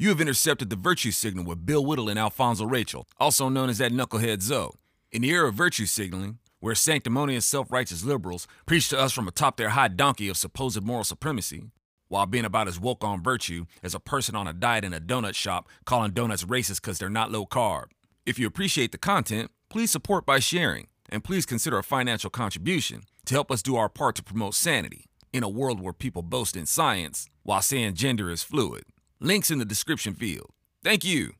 You have intercepted the virtue signal with Bill Whittle and Alfonzo Rachel, also known as that knucklehead Zo. In the era of virtue signaling, where sanctimonious self righteous liberals preach to us from atop their high donkey of supposed moral supremacy, while being about as woke on virtue as a person on a diet in a donut shop calling donuts racist because they're not low carb. If you appreciate the content, please support by sharing, and please consider a financial contribution to help us do our part to promote sanity in a world where people boast in science while saying gender is fluid. Links in the description field. Thank you.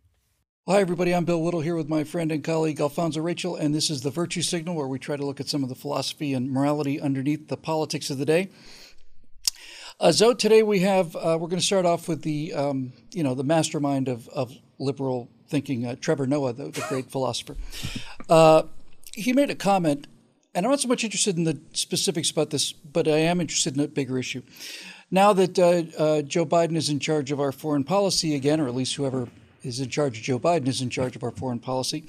Hi, everybody. I'm Bill Whittle here with my friend and colleague Alfonzo Rachel, and this is the Virtue Signal, where we try to look at some of the philosophy and morality underneath the politics of the day. Uh, so today we have uh, we're going to start off with the um, you know the mastermind of, of liberal thinking, uh, Trevor Noah, the, the great philosopher. Uh, he made a comment, and I'm not so much interested in the specifics about this, but I am interested in a bigger issue now that uh, uh, Joe Biden is in charge of our foreign policy again, or at least whoever is in charge of Joe Biden is in charge of our foreign policy,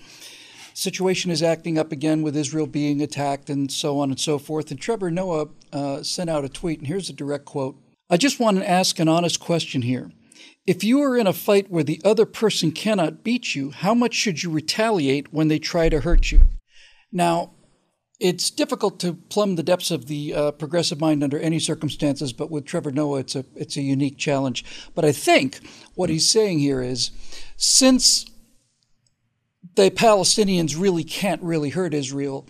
situation is acting up again with Israel being attacked and so on and so forth. And Trevor Noah uh, sent out a tweet, and here's a direct quote I just want to ask an honest question here. If you are in a fight where the other person cannot beat you, how much should you retaliate when they try to hurt you? Now, it's difficult to plumb the depths of the uh, progressive mind under any circumstances, but with Trevor Noah, it's a it's a unique challenge. But I think what he's saying here is, since the Palestinians really can't really hurt Israel,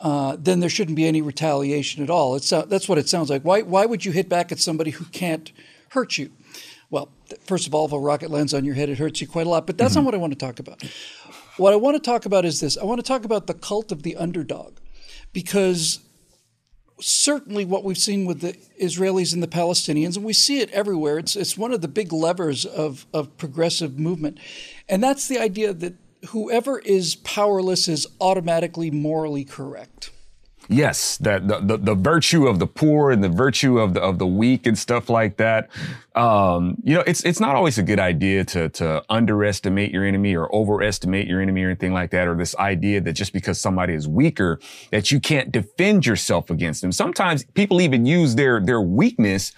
uh, then there shouldn't be any retaliation at all. It's uh, that's what it sounds like. Why why would you hit back at somebody who can't hurt you? Well, first of all, if a rocket lands on your head, it hurts you quite a lot. But that's mm-hmm. not what I want to talk about. What I want to talk about is this. I want to talk about the cult of the underdog because certainly what we've seen with the Israelis and the Palestinians, and we see it everywhere. It's it's one of the big levers of of progressive movement, and that's the idea that whoever is powerless is automatically morally correct yes, that the, the, the virtue of the poor and the virtue of the of the weak and stuff like that. Um, you know, it's it's not always a good idea to to underestimate your enemy or overestimate your enemy or anything like that, or this idea that just because somebody is weaker that you can't defend yourself against them. Sometimes people even use their their weakness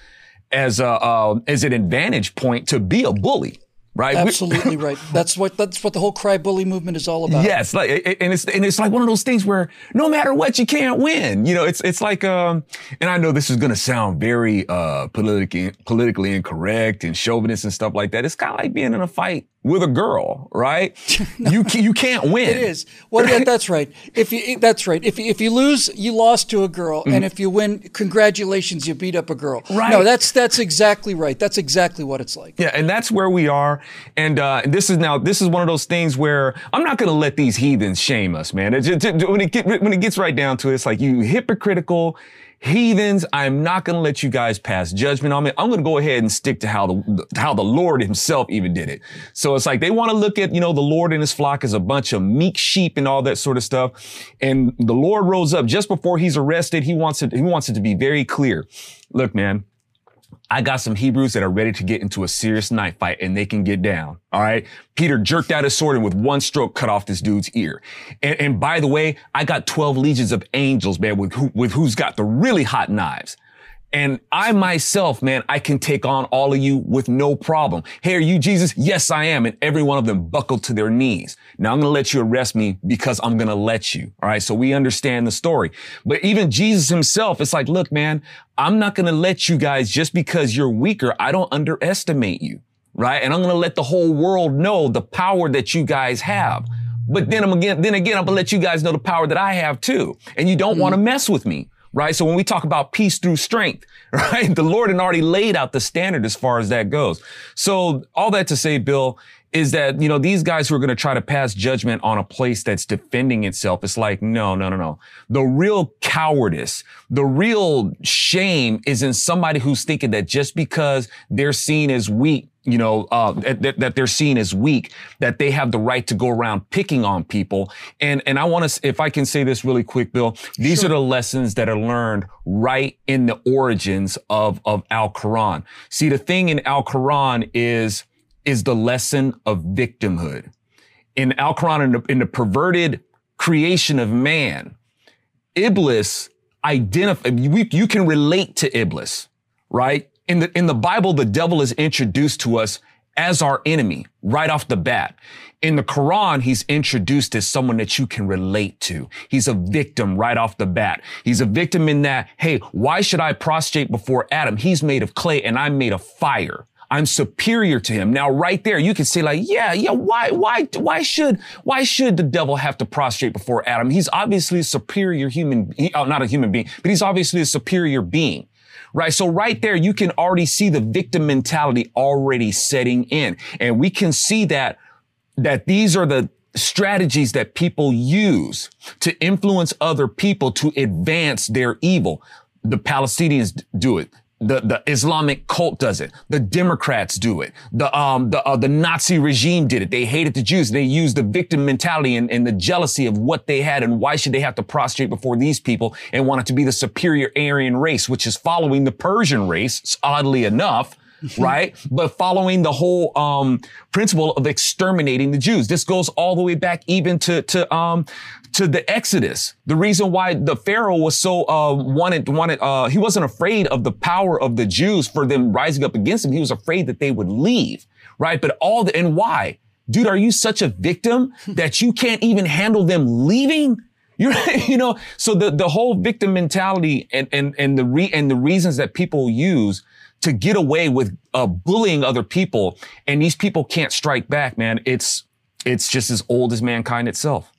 as a uh, as an advantage point to be a bully right? Absolutely right. That's what that's what the whole cry bully movement is all about. Yes, like and it's and it's like one of those things where no matter what you can't win. You know, it's it's like um and I know this is going to sound very uh politically politically incorrect and chauvinist and stuff like that. It's kind of like being in a fight with a girl, right? no, you you can't win. It is. Well, yeah, that's right. If you that's right. If if you lose, you lost to a girl, mm and if you win, congratulations, you beat up a girl. Right. No, that's that's exactly right. That's exactly what it's like. Yeah, and that's where we are. And uh, this is now this is one of those things where I'm not going to let these heathens shame us, man. It, it, when it get, when it gets right down to it, it's like you hypocritical heathens, I'm not going to let you guys pass judgment on me. I'm going to go ahead and stick to how the, how the Lord himself even did it. So it's like they want to look at, you know, the Lord and his flock as a bunch of meek sheep and all that sort of stuff. And the Lord rose up just before he's arrested. He wants it, he wants it to be very clear. Look, man, I got some Hebrews that are ready to get into a serious knife fight and they can get down. All right. Peter jerked out his sword and with one stroke cut off this dude's ear. And, and by the way, I got 12 legions of angels, man, with who, with who's got the really hot knives. And I myself, man, I can take on all of you with no problem. Hey, are you Jesus? Yes, I am. And every one of them buckled to their knees. Now I'm going to let you arrest me because I'm going to let you. All right. So we understand the story. But even Jesus himself, it's like, look, man, I'm not going to let you guys just because you're weaker. I don't underestimate you. Right. And I'm going to let the whole world know the power that you guys have. But then I'm again, then again, I'm going to let you guys know the power that I have too. And you don't mm-hmm. want to mess with me right? So when we talk about peace through strength, right? The Lord had already laid out the standard as far as that goes. So all that to say, Bill, is that, you know, these guys who are going to try to pass judgment on a place that's defending itself, it's like, no, no, no, no. The real cowardice, the real shame is in somebody who's thinking that just because they're seen as weak, you know, uh, that, that they're seen as weak, that they have the right to go around picking on people. And, and I want to, if I can say this really quick, Bill, these sure. are the lessons that are learned right in the origins of, of Al Quran. See, the thing in Al Quran is, is the lesson of victimhood. In Al Quran, in the, in the perverted creation of man, Iblis identify, you, you can relate to Iblis, right? In the, in the Bible, the devil is introduced to us as our enemy right off the bat. In the Quran, he's introduced as someone that you can relate to. He's a victim right off the bat. He's a victim in that, hey, why should I prostrate before Adam? He's made of clay and I'm made of fire. I'm superior to him. Now, right there, you can say like, yeah, yeah, why, why, why should, why should the devil have to prostrate before Adam? He's obviously a superior human, he, oh, not a human being, but he's obviously a superior being right? So right there, you can already see the victim mentality already setting in. And we can see that, that these are the strategies that people use to influence other people to advance their evil. The Palestinians do it the, the Islamic cult does it. The Democrats do it. The, um, the, uh, the Nazi regime did it. They hated the Jews. They used the victim mentality and, and the jealousy of what they had and why should they have to prostrate before these people and wanted to be the superior Aryan race, which is following the Persian race, oddly enough. right? But following the whole um, principle of exterminating the Jews. This goes all the way back even to to um, to the Exodus. The reason why the Pharaoh was so uh, wanted wanted uh, he wasn't afraid of the power of the Jews for them rising up against him. He was afraid that they would leave, right? But all the and why, dude? Are you such a victim that you can't even handle them leaving? You're, you know, so the the whole victim mentality and and and the re and the reasons that people use to get away with uh, bullying other people, and these people can't strike back, man. It's it's just as old as mankind itself.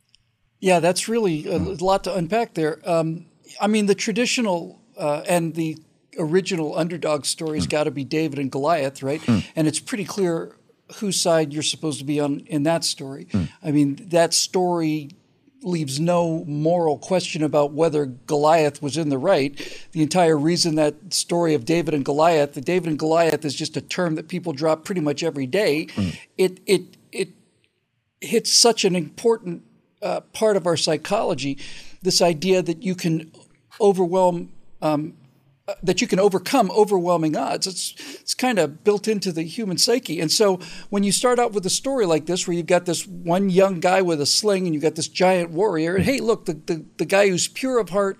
Yeah, that's really a lot to unpack there. Um, I mean, the traditional uh, and the original underdog story's mm. got to be David and Goliath, right? Mm. And it's pretty clear whose side you're supposed to be on in that story. Mm. I mean, that story leaves no moral question about whether Goliath was in the right. The entire reason that story of David and Goliath, the David and Goliath is just a term that people drop pretty much every day. Mm. It it it hits such an important uh, part of our psychology. This idea that you can overwhelm um, that you can overcome overwhelming odds. It's it's kind of built into the human psyche. And so when you start out with a story like this, where you've got this one young guy with a sling and you've got this giant warrior, and hey, look, the the, the guy who's pure of heart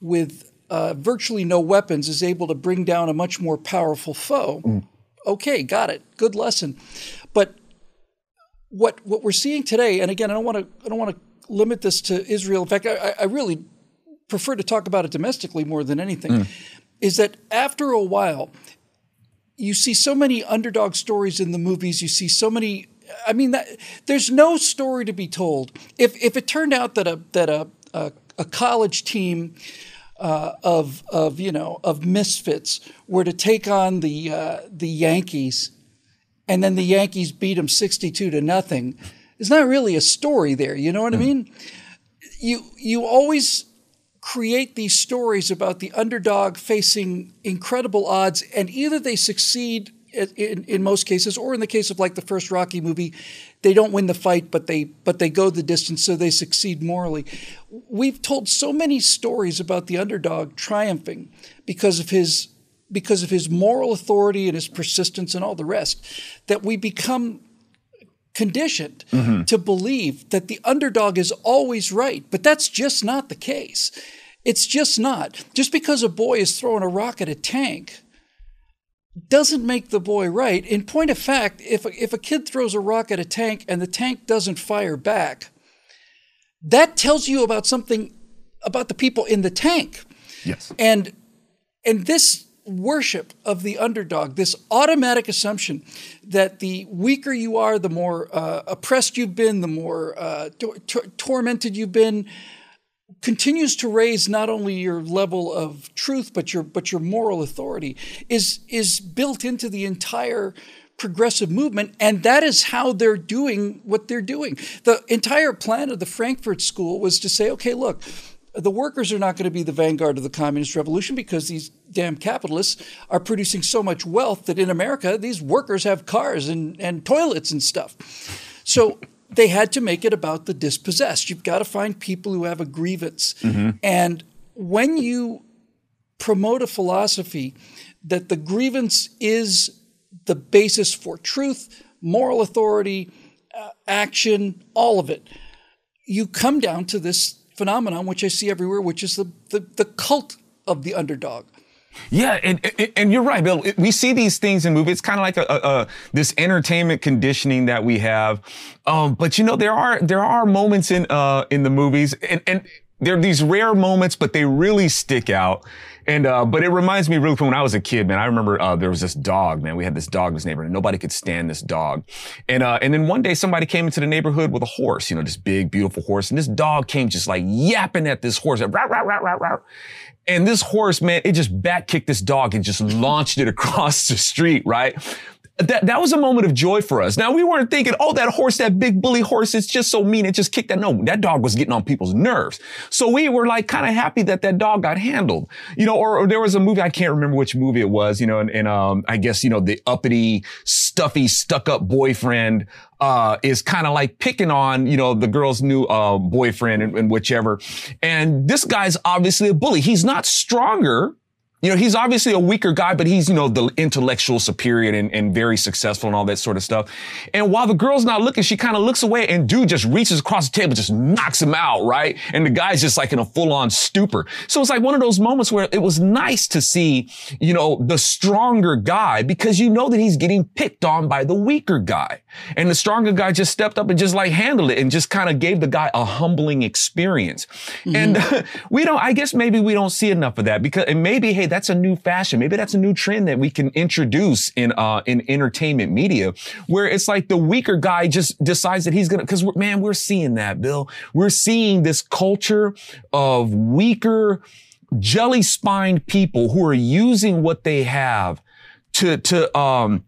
with uh, virtually no weapons is able to bring down a much more powerful foe. Mm. Okay, got it. Good lesson. What what we're seeing today, and again, I don't want to I don't want to limit this to Israel. In fact, I, I really prefer to talk about it domestically more than anything, mm. is that after a while, you see so many underdog stories in the movies. You see so many. I mean, that, there's no story to be told. If if it turned out that a that a a, a college team uh, of of you know of misfits were to take on the uh, the Yankees, and then the Yankees beat them sixty two to nothing, it's not really a story there. You know what mm. I mean? You you always create these stories about the underdog facing incredible odds, and either they succeed in, in most cases, or in the case of like the first Rocky movie, they don't win the fight, but they but they go the distance, so they succeed morally. We've told so many stories about the underdog triumphing because of his because of his moral authority and his persistence and all the rest that we become conditioned mm-hmm. to believe that the underdog is always right, but that's just not the case. It's just not. Just because a boy is throwing a rock at a tank doesn't make the boy right. In point of fact, if a, if a kid throws a rock at a tank and the tank doesn't fire back, that tells you about something about the people in the tank. Yes. And and this worship of the underdog, this automatic assumption that the weaker you are, the more uh, oppressed you've been, the more uh, tormented you've been, continues to raise not only your level of truth but your but your moral authority is is built into the entire progressive movement and that is how they're doing what they're doing. The entire plan of the frankfurt school was to say okay look the workers are not going to be the vanguard of the communist revolution because these damn capitalists are producing so much wealth that in america these workers have cars and, and toilets and stuff so they had to make it about the dispossessed. You've got to find people who have a grievance. Mm-hmm. And when you promote a philosophy that the grievance is the basis for truth, moral authority, uh, action, all of it, you come down to this phenomenon, which I see everywhere, which is the, the, the cult of the underdog. Yeah, and, and, and you're right, Bill. We see these things in movies. It's kind of like a, a, a, this entertainment conditioning that we have. Um, but you know, there are there are moments in uh, in the movies, and, and there are these rare moments, but they really stick out. And, uh, but it reminds me really from when I was a kid, man. I remember, uh, there was this dog, man. We had this dog in this neighborhood and nobody could stand this dog. And, uh, and then one day somebody came into the neighborhood with a horse, you know, this big, beautiful horse. And this dog came just like yapping at this horse. And this horse, man, it just back kicked this dog and just launched it across the street, right? That, that was a moment of joy for us. Now we weren't thinking, oh, that horse, that big bully horse, it's just so mean. It just kicked that. No, that dog was getting on people's nerves. So we were like kind of happy that that dog got handled, you know, or, or, there was a movie, I can't remember which movie it was, you know, and, and um, I guess, you know, the uppity, stuffy, stuck up boyfriend, uh, is kind of like picking on, you know, the girl's new, uh, boyfriend and, and whichever. And this guy's obviously a bully. He's not stronger you know, he's obviously a weaker guy, but he's, you know, the intellectual superior and, and very successful and all that sort of stuff. And while the girl's not looking, she kind of looks away and dude just reaches across the table, just knocks him out, right? And the guy's just like in a full on stupor. So it's like one of those moments where it was nice to see, you know, the stronger guy because you know that he's getting picked on by the weaker guy. And the stronger guy just stepped up and just like handled it and just kind of gave the guy a humbling experience. Mm-hmm. And we don't, I guess maybe we don't see enough of that because, and maybe, hey, that's a new fashion. Maybe that's a new trend that we can introduce in, uh, in entertainment media where it's like the weaker guy just decides that he's going to, cause man, we're seeing that, Bill. We're seeing this culture of weaker, jelly spined people who are using what they have to, to, um,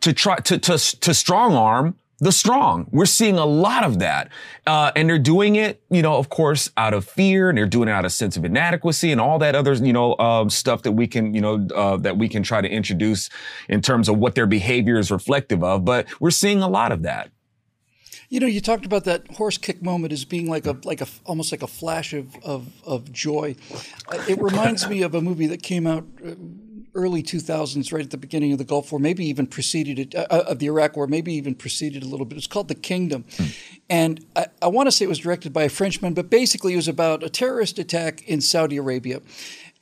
to try to, to, to strong arm the strong. We're seeing a lot of that. Uh, and they're doing it, you know, of course, out of fear and they're doing it out of sense of inadequacy and all that other, you know, uh, stuff that we can, you know, uh, that we can try to introduce in terms of what their behavior is reflective of. But we're seeing a lot of that. You know, you talked about that horse kick moment as being like a like a almost like a flash of of, of joy. Uh, it reminds me of a movie that came out uh, early 2000s, right at the beginning of the Gulf War, maybe even preceded it, uh, uh, of the Iraq War, maybe even preceded a little bit. It's called The Kingdom. Mm. And I, I want to say it was directed by a Frenchman, but basically it was about a terrorist attack in Saudi Arabia.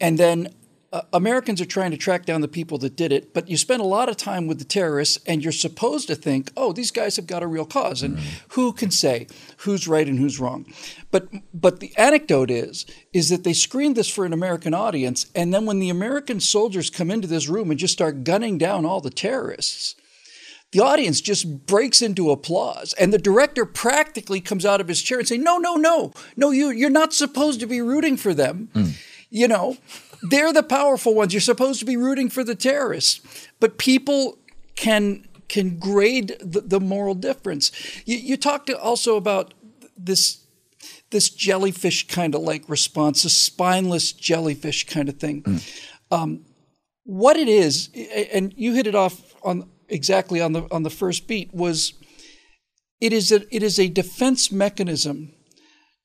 And then uh, Americans are trying to track down the people that did it, but you spend a lot of time with the terrorists, and you're supposed to think, oh, these guys have got a real cause. And mm-hmm. who can say who's right and who's wrong? But but the anecdote is is that they screened this for an American audience, and then when the American soldiers come into this room and just start gunning down all the terrorists, the audience just breaks into applause and the director practically comes out of his chair and say no no no no you you're not supposed to be rooting for them mm. You know they're the powerful ones. You're supposed to be rooting for the terrorists, but people can can grade the, the moral difference. You, you talked also about this this jellyfish kind of like response, a spineless jellyfish kind of thing. Mm. Um, what it is, and you hit it off on exactly on the on the first beat was it is a, it is a defense mechanism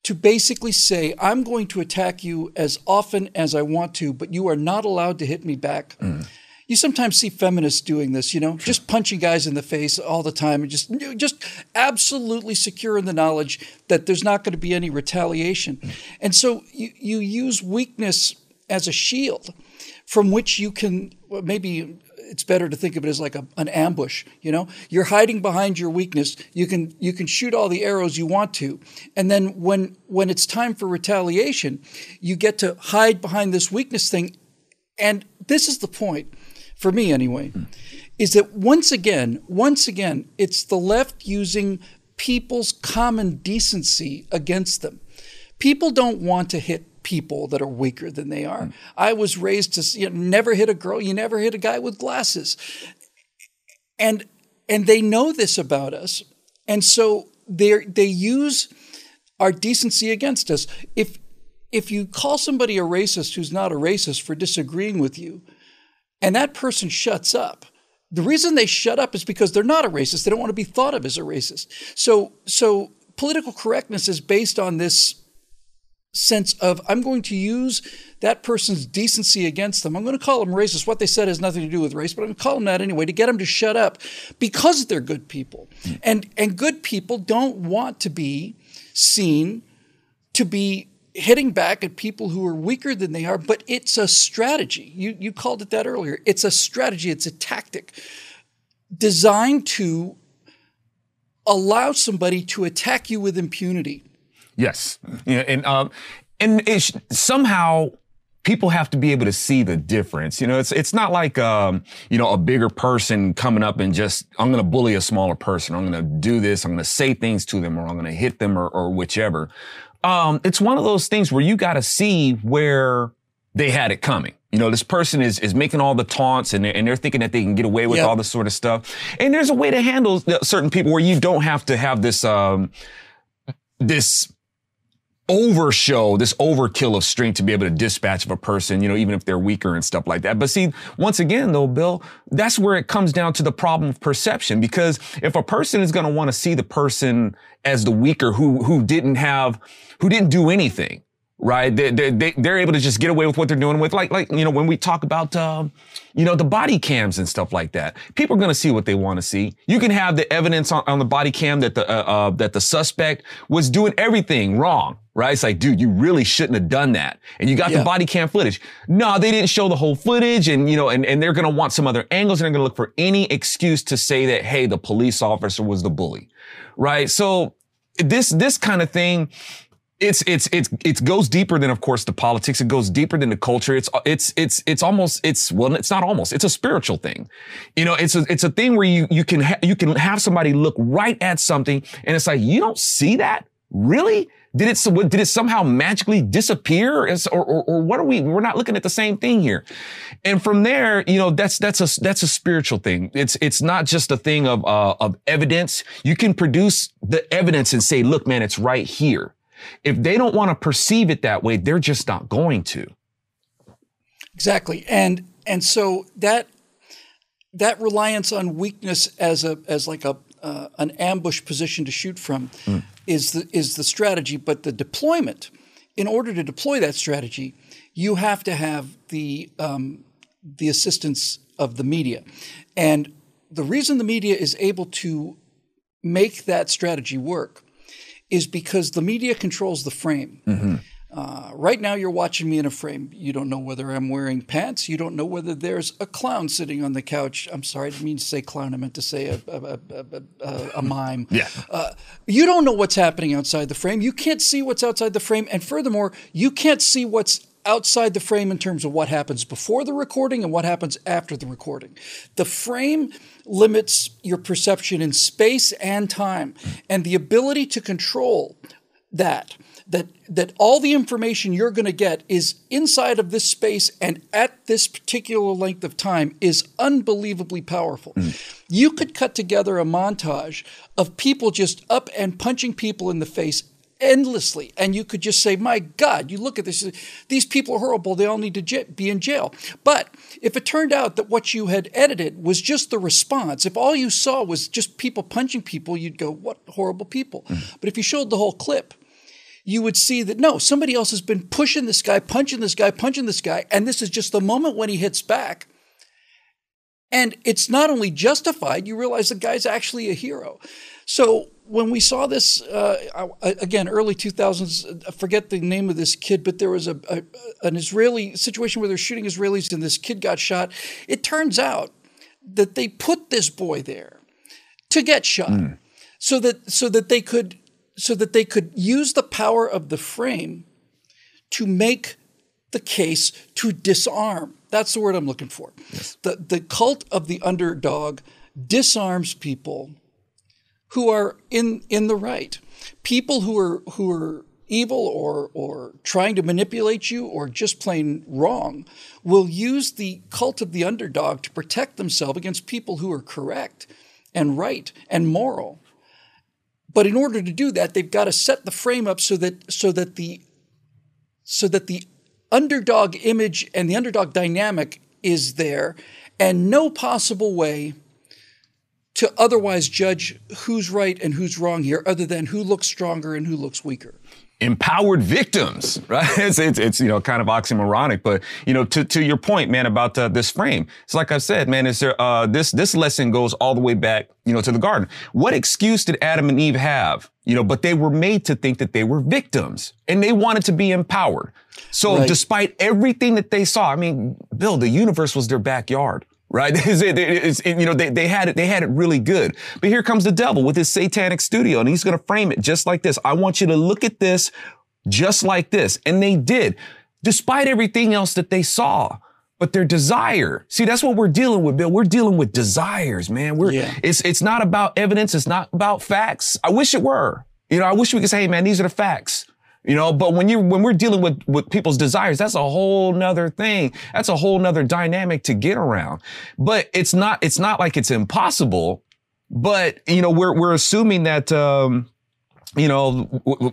to basically say, I'm going to attack you as often as I want to, but you are not allowed to hit me back. Mm. You sometimes see feminists doing this, you know, sure. just punching guys in the face all the time and just just absolutely secure in the knowledge that there's not going to be any retaliation. Mm. And so you, you use weakness as a shield from which you can maybe it's better to think of it as like a, an ambush you know? You're hiding behind your weakness. You can you can shoot all the arrows you want to. And then when when it's time for retaliation you get to hide behind this weakness thing. And this is the point for me anyway hmm. is that once again once again it's the left using people's common decency against them. People don't want to hit people that are weaker than they are. Mm. I was raised to you know, never hit a girl, you never hit a guy with glasses. And and they know this about us. And so they they use our decency against us. If if you call somebody a racist who's not a racist for disagreeing with you, and that person shuts up, the reason they shut up is because they're not a racist. They don't want to be thought of as a racist. So so political correctness is based on this sense of I'm going to use that person's decency against them. I'm going to call them racist. What they said has nothing to do with race, but I'm going to call them that anyway to get them to shut up because they're good people. Hmm. And and good people don't want to be seen to be hitting back at people who are weaker than they are, but it's a strategy. You you called it that earlier. It's a strategy, it's a tactic designed to allow somebody to attack you with impunity. Yes. Yeah, and um and it's somehow people have to be able to see the difference. You know, it's it's not like um, you know, a bigger person coming up and just I'm gonna bully a smaller person. I'm gonna do this, I'm gonna say things to them, or I'm gonna hit them or, or whichever. Um, it's one of those things where you gotta see where they had it coming. You know, this person is is making all the taunts and they're, and they're thinking that they can get away with Yep. all this sort of stuff. And there's a way to handle certain people where you don't have to have this um this over show, this overkill of strength to be able to dispatch of a person, you know, even if they're weaker and stuff like that. But see, once again, though, Bill, that's where it comes down to the problem of perception. Because if a person is going to want to see the person as the weaker who, who didn't have, who didn't do anything, right? They, they, they, they're able to just get away with what they're doing with, like, like, you know, when we talk about, um, you know, the body cams and stuff like that. People are going to see what they want to see. You can have the evidence on, on the body cam that the, uh, uh, that the suspect was doing everything wrong, right? It's like, dude, you really shouldn't have done that. And you got Yeah. the body cam footage. No, they didn't show the whole footage and, you know, and, and they're going to want some other angles and they're going to look for any excuse to say that, hey, the police officer was the bully, right? So this, this kind of thing, it's it's it's it goes deeper than of course the politics. It goes deeper than the culture. It's it's it's it's almost it's well it's not almost. It's a spiritual thing. You know it's a it's a thing where you you can ha- you can have somebody look right at something and it's like you don't see that? Really? Did it did it somehow magically disappear? Is- or, or or what are we we're not looking at the same thing here. And from there you know that's that's a that's a spiritual thing. It's it's not just a thing of uh, of evidence. You can produce the evidence and say look man it's right here if they don't want to perceive it that way, they're just not going to. Exactly. And and so that that reliance on weakness as a as like a uh, an ambush position to shoot from is the is the strategy, but the deployment. In order to deploy that strategy, you have to have the um, the assistance of the media, and the reason the media is able to make that strategy work is because the media controls the frame. Uh, right now, you're watching me in a frame. You don't know whether I'm wearing pants. You don't know whether there's a clown sitting on the couch. I'm sorry, I didn't mean to say clown. I meant to say a, a, a, a, a, a mime. Yeah. Uh, you don't know what's happening outside the frame. You can't see what's outside the frame. And furthermore, you can't see what's outside the frame in terms of what happens before the recording and what happens after the recording. The frame limits your perception in space and time, and the ability to control that that that all the information you're going to get is inside of this space and at this particular length of time is unbelievably powerful. Hmm. You could cut together a montage of people just up and punching people in the face endlessly and you could just say my god you look at this these people are horrible they all need to be in jail but if it turned out that what you had edited was just the response if all you saw was just people punching people you'd go what horrible people hmm. but if you showed the whole clip you would see that no, somebody else has been pushing this guy, punching this guy, punching this guy, and this is just the moment when he hits back. And it's not only justified, you realize the guy's actually a hero. So when we saw this, uh, again, early 2000s, I forget the name of this kid, but there was a, a an Israeli situation where they're shooting Israelis and this kid got shot. It turns out that they put this boy there to get shot so that so that they could so that they could use the power of the frame to make the case to disarm. That's the word I'm looking for. The the cult of the underdog disarms people who are in in the right. People who are who are evil or or trying to manipulate you or just plain wrong will use the cult of the underdog to protect themselves against people who are correct and right and moral. But in order to do that, they've got to set the frame up so that so that the so that the underdog image and the underdog dynamic is there, and no possible way to otherwise judge who's right and who's wrong here, other than who looks stronger and who looks weaker. empowered victims, right? It's, it's, it's, you know, kind of oxymoronic, but, you know, to, to your point, man, about uh, this frame, it's like I said, man, is there, uh, this, this lesson goes all the way back, you know, to the garden. What excuse did Adam and Eve have? You know, but they were made to think that they were victims and they wanted to be empowered. So right. despite everything that they saw, I mean, Bill, the universe was their backyard right? It's, it's, it, you know, they, they had it, they had it really good. But here comes the devil with his satanic studio and he's going to frame it just like this. I want you to look at this just like this. And they did, despite everything else that they saw. But their desire, see, that's what we're dealing with, Bill. We're dealing with desires, man. We're, yeah. it's, it's not about evidence. It's not about facts. I wish it were. You know, I wish we could say, hey, man, these are the facts. You know, but when you when we're dealing with with people's desires, that's a whole nother thing. That's a whole nother dynamic to get around. But it's not it's not like it's impossible. But you know, we're we're assuming that um, you know,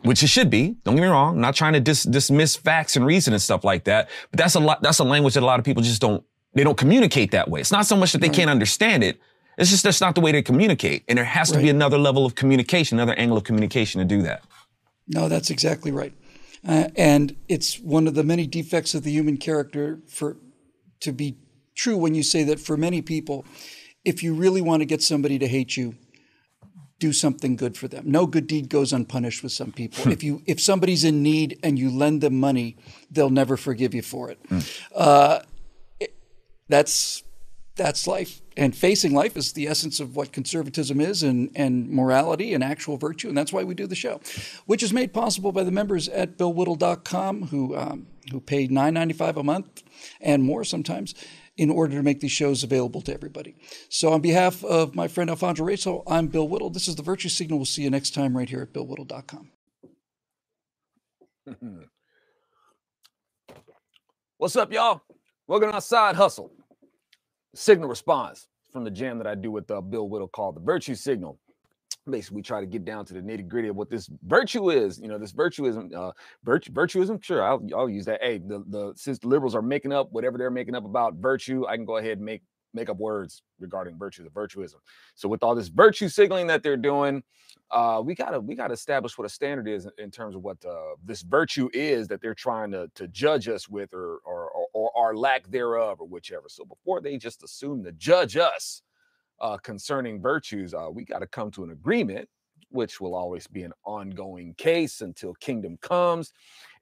which it should be. Don't get me wrong. I'm not trying to dis- dismiss facts and reason and stuff like that. But that's a lot. That's a language that a lot of people just don't. They don't communicate that way. It's not so much that they right. can't understand it. It's just that's not the way they communicate. And there has to be another level of communication, another angle of communication to do that. No, that's exactly right. Uh, and it's one of the many defects of the human character for to be true when you say that for many people, if you really want to get somebody to hate you, do something good for them. No good deed goes unpunished with some people. Hmm. if you if somebody's in need and you lend them money, they'll never forgive you for it. Hmm. Uh, it that's that's life. And facing life is the essence of what conservatism is and, and morality and actual virtue. And that's why we do the show, which is made possible by the members at billwhittle.com who, um, who pay $9.95 a month and more sometimes in order to make these shows available to everybody. So, on behalf of my friend Alfonzo Rachel, I'm Bill Whittle. This is the Virtue Signal. We'll see you next time right here at billwhittle.com. What's up, y'all? Welcome to our side hustle signal response from the jam that I do with uh, Bill Whittle called the virtue signal. Basically, we try to get down to the nitty gritty of what this virtue is. You know, this virtuism, uh, virtue, virtuism. Sure, I'll, I'll use that. Hey, the, the since the liberals are making up whatever they're making up about virtue, I can go ahead and make make up words regarding virtue, the virtuism. So with all this virtue signaling that they're doing, uh, we gotta we gotta establish what a standard is in terms of what uh, this virtue is that they're trying to to judge us with, or or or, or our lack thereof, or whichever. So before they just assume to judge us uh, concerning virtues, uh, we got to come to an agreement which will always be an ongoing case until kingdom comes.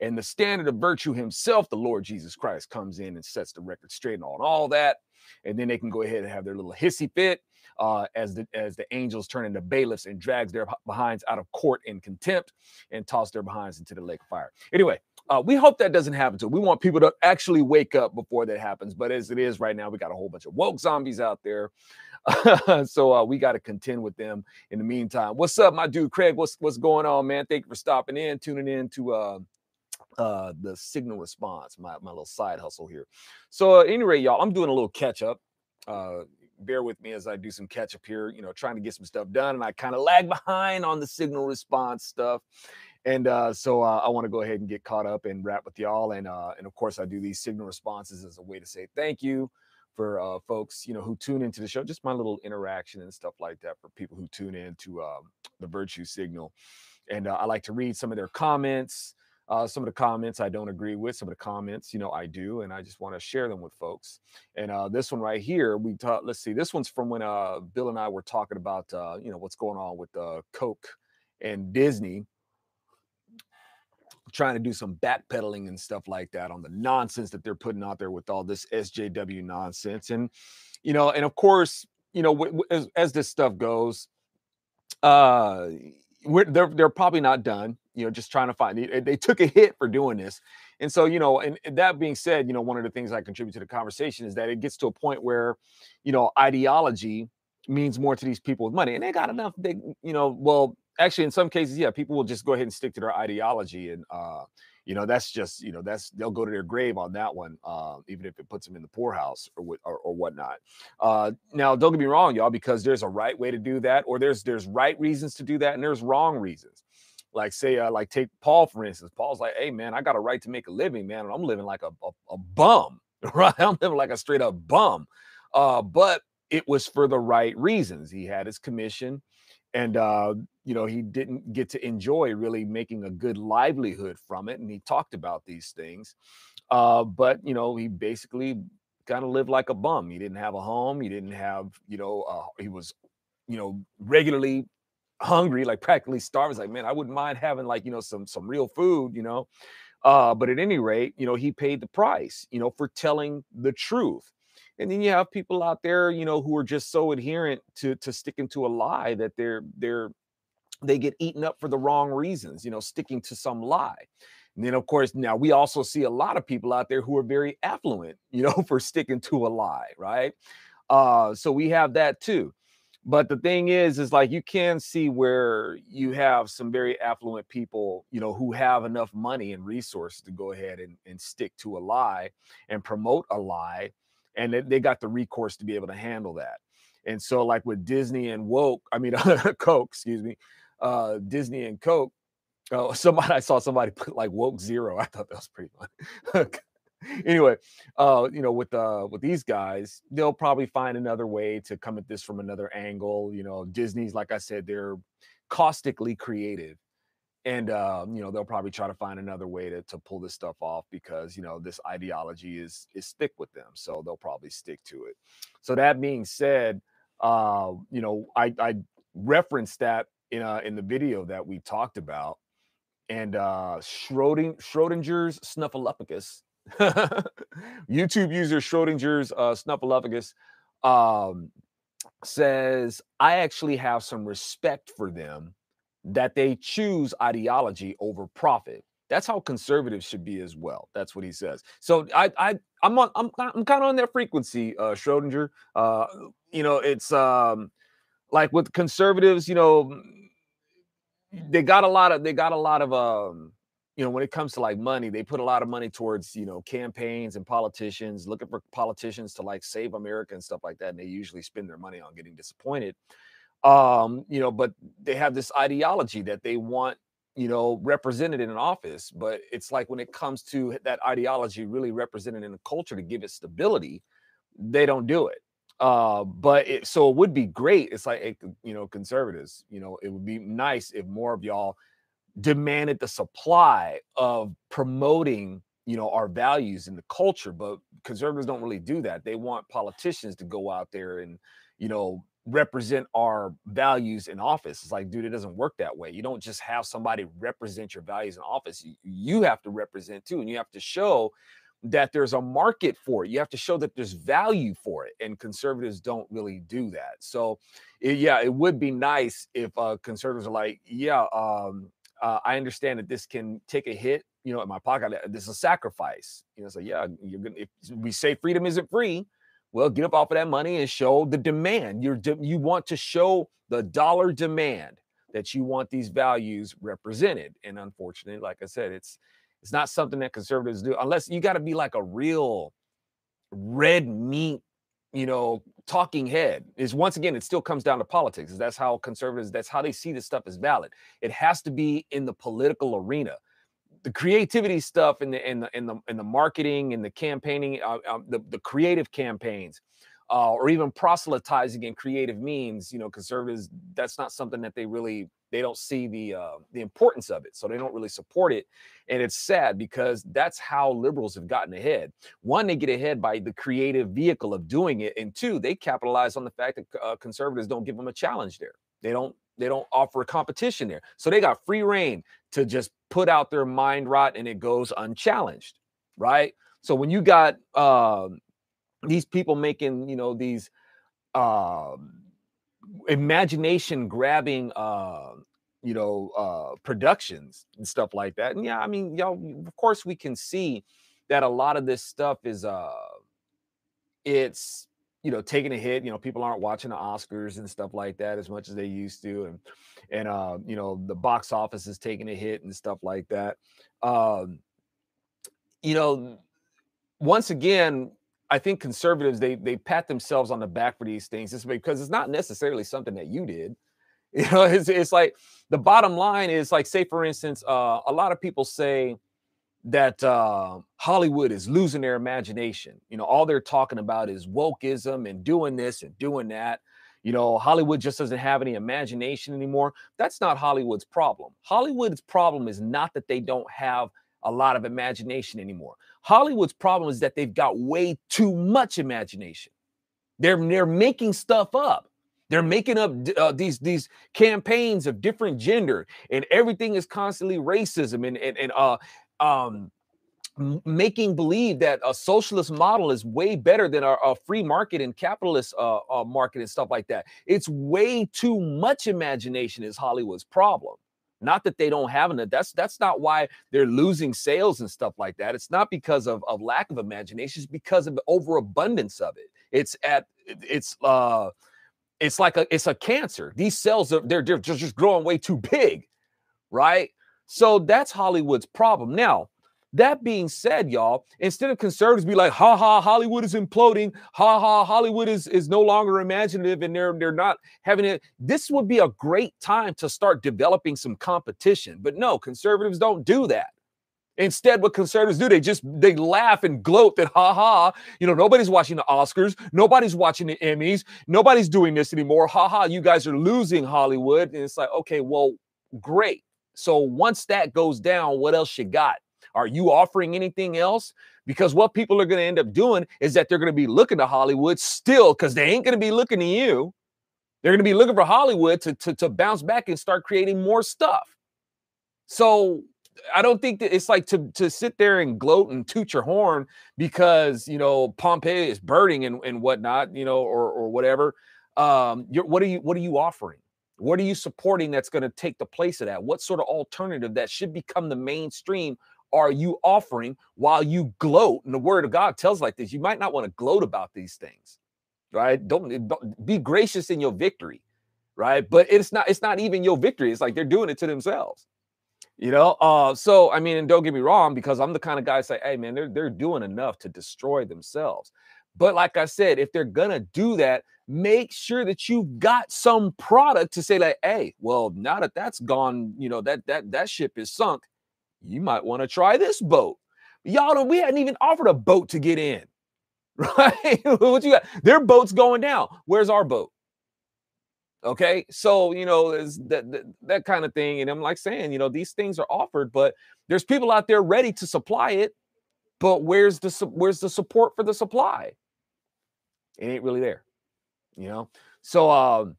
And the standard of virtue himself, the Lord Jesus Christ, comes in and sets the record straight on all that. And then they can go ahead and have their little hissy fit uh, as the as the angels turn into bailiffs and drags their behinds out of court in contempt and toss their behinds into the lake of fire. Anyway, uh, we hope that doesn't happen to. We want people to actually wake up before that happens. But as it is right now, we got a whole bunch of woke zombies out there. so uh, we got to contend with them in the meantime. What's up, my dude Craig? What's what's going on, man? Thank you for stopping in, tuning in to uh, uh, the signal response, my, my little side hustle here. So, uh, anyway, y'all, I'm doing a little catch up. Uh, bear with me as I do some catch up here, you know, trying to get some stuff done. And I kind of lag behind on the signal response stuff. And uh, so uh, I want to go ahead and get caught up and wrap with y'all. And uh, and of course, I do these signal responses as a way to say thank you for uh, folks, you know, who tune into the show. Just my little interaction and stuff like that for people who tune in to um, the Virtue Signal. And uh, I like to read some of their comments. Uh, some of the comments I don't agree with. Some of the comments, you know, I do, and I just want to share them with folks. And uh, this one right here, we talk. Let's see, this one's from when uh, Bill and I were talking about, uh, you know, what's going on with uh, Coke and Disney trying to do some backpedaling and stuff like that on the nonsense that they're putting out there with all this SJW nonsense. And, you know, and of course, you know, w- w- as, as this stuff goes, uh, we're, they're, they're probably not done, you know, just trying to find, they, they took a hit for doing this. And so, you know, and, and that being said, you know, one of the things I contribute to the conversation is that it gets to a point where, you know, ideology means more to these people with money and they got enough, they, you know, well, actually in some cases yeah people will just go ahead and stick to their ideology and uh you know that's just you know that's they'll go to their grave on that one uh, even if it puts them in the poorhouse or, or or whatnot uh now don't get me wrong y'all because there's a right way to do that or there's there's right reasons to do that and there's wrong reasons like say uh, like take paul for instance. Paul's like hey man i got a right to make a living man and i'm living like a, a, a bum right? I'm living like a straight up bum. Uh but it was for the right reasons. He had his commission and uh, you know he didn't get to enjoy really making a good livelihood from it and he talked about these things. Uh, but you know he basically kind of lived like a bum. He didn't have a home. He didn't have you know uh, he was you know regularly hungry like practically starved it's like man i wouldn't mind having like you know some some real food you know uh, but at any rate you know he paid the price you know for telling the truth and then you have people out there you know who are just so adherent to to sticking to a lie that they're they're they get eaten up for the wrong reasons, you know, sticking to some lie. And then, of course, now we also see a lot of people out there who are very affluent, you know, for sticking to a lie, right? Uh, so we have that too. But the thing is, is like you can see where you have some very affluent people, you know, who have enough money and resources to go ahead and, and stick to a lie and promote a lie. And they, they got the recourse to be able to handle that. And so, like with Disney and woke, I mean, Coke, excuse me, uh, Disney and Coke. Oh, somebody I saw somebody put like woke zero. I thought that was pretty funny. anyway, uh, you know, with uh with these guys, they'll probably find another way to come at this from another angle. You know, Disney's like I said, they're caustically creative. And um, you know, they'll probably try to find another way to, to pull this stuff off because you know this ideology is is stick with them. So they'll probably stick to it. So that being said, uh, you know, I I referenced that in uh, in the video that we talked about, and uh, Schroding, Schrodinger's snuffleupagus, YouTube user Schrodinger's uh, snuffleupagus, um, says, "I actually have some respect for them that they choose ideology over profit." That's how conservatives should be as well. That's what he says. So I I I'm on I'm I'm kind of on that frequency, uh Schrodinger. Uh you know, it's um like with conservatives, you know, they got a lot of they got a lot of um you know when it comes to like money they put a lot of money towards you know campaigns and politicians looking for politicians to like save america and stuff like that and they usually spend their money on getting disappointed um you know but they have this ideology that they want you know represented in an office but it's like when it comes to that ideology really represented in a culture to give it stability they don't do it uh, but it so it would be great. It's like it, you know, conservatives, you know, it would be nice if more of y'all demanded the supply of promoting you know our values in the culture but conservatives don't really do that they want politicians to go out there and you know represent our values in office it's like dude it doesn't work that way you don't just have somebody represent your values in office you, have to represent too and you have to show that there's a market for it. You have to show that there's value for it, and conservatives don't really do that. So, yeah, it would be nice if uh, conservatives are like, yeah, um, uh, I understand that this can take a hit, you know, in my pocket. This is a sacrifice. You know, so yeah, you're gonna. If we say freedom isn't free, well, get up off of that money and show the demand. You're you want to show the dollar demand that you want these values represented, and unfortunately, like I said, it's it's not something that conservatives do unless you got to be like a real red meat, you know, talking head. Is once again, it still comes down to politics. That's how conservatives, that's how they see this stuff as valid. It has to be in the political arena. The creativity stuff and the and the and the, and the marketing and the campaigning, uh, uh, the, the creative campaigns, uh, or even proselytizing in creative means, you know, conservatives, that's not something that they really they don't see the uh, the importance of it, so they don't really support it. And it's sad because that's how liberals have gotten ahead. One, they get ahead by the creative vehicle of doing it, and two, they capitalize on the fact that uh, conservatives don't give them a challenge there. They don't they don't offer a competition there, so they got free reign to just put out their mind rot, and it goes unchallenged, right? So when you got uh, these people making you know these uh, imagination grabbing uh, you know uh, productions and stuff like that. And yeah i mean y'all of course we can see that a lot of this stuff is uh it's you know taking a hit. You know people aren't watching the oscars and stuff like that as much as they used to and and uh you know the box office is taking a hit and stuff like that. Um you know once again I think conservatives they they pat themselves on the back for these things just because it's not necessarily something that you did. You know, it's it's like the bottom line is like say for instance, uh, a lot of people say that uh, Hollywood is losing their imagination. You know, all they're talking about is wokeism and doing this and doing that. you know, Hollywood just doesn't have any imagination anymore. That's not Hollywood's problem. Hollywood's problem is not that they don't have a lot of imagination anymore. Hollywood's problem is that they've got way too much imagination. They're they're making stuff up. They're making up uh, these these campaigns of different gender, and everything is constantly racism and and, and uh um making believe that a socialist model is way better than a, a free market and capitalist uh, uh, market and stuff like that. It's way too much imagination is Hollywood's problem. Not that they don't have it. That's that's not why they're losing sales and stuff like that. It's not because of, of lack of imagination. It's because of the overabundance of it. It's at it's uh it's like a it's a cancer. These cells are they're, they're just growing way too big, right? So that's Hollywood's problem. Now, that being said, y'all, instead of conservatives be like, ha ha, Hollywood is imploding, ha ha, Hollywood is, is no longer imaginative and they're they're not having it. This would be a great time to start developing some competition. But no, conservatives don't do that. Instead, what conservatives do, they just they laugh and gloat that ha ha, you know, nobody's watching the Oscars, nobody's watching the Emmys, nobody's doing this anymore. Ha ha, you guys are losing Hollywood. And it's like, okay, well, great. So once that goes down, what else you got? Are you offering anything else? Because what people are going to end up doing is that they're going to be looking to Hollywood still because they ain't going to be looking to you. They're going to be looking for Hollywood to, to, to bounce back and start creating more stuff. So I don't think that it's like to, to sit there and gloat and toot your horn because, you know, Pompeii is burning and, and whatnot, you know, or, or whatever. Um, what are you, what are you offering? What are you supporting that's going to take the place of that? What sort of alternative that should become the mainstream are you offering while you gloat? And the word of God tells like this. You might not want to gloat about these things, right? Don't, eh, don't be gracious in your victory, right? But it's not, it's not even your victory. It's like they're doing it to themselves. You know, uh, so I mean, and don't get me wrong, because I'm the kind of guy say, hey man, they're they're doing enough to destroy themselves. But like I said, if they're gonna do that, make sure that you've got some product to say, like, hey, well, now that that's gone, you know, that that that ship is sunk you might want to try this boat. Y'all, we hadn't even offered a boat to get in, right? what you got? Their boat's going down. Where's our boat? Okay, so you know that, that that kind of thing, and I'm like saying, you know, these things are offered, but there's people out there ready to supply it, but where's the where's the support for the supply? It ain't really there, you know. So, um,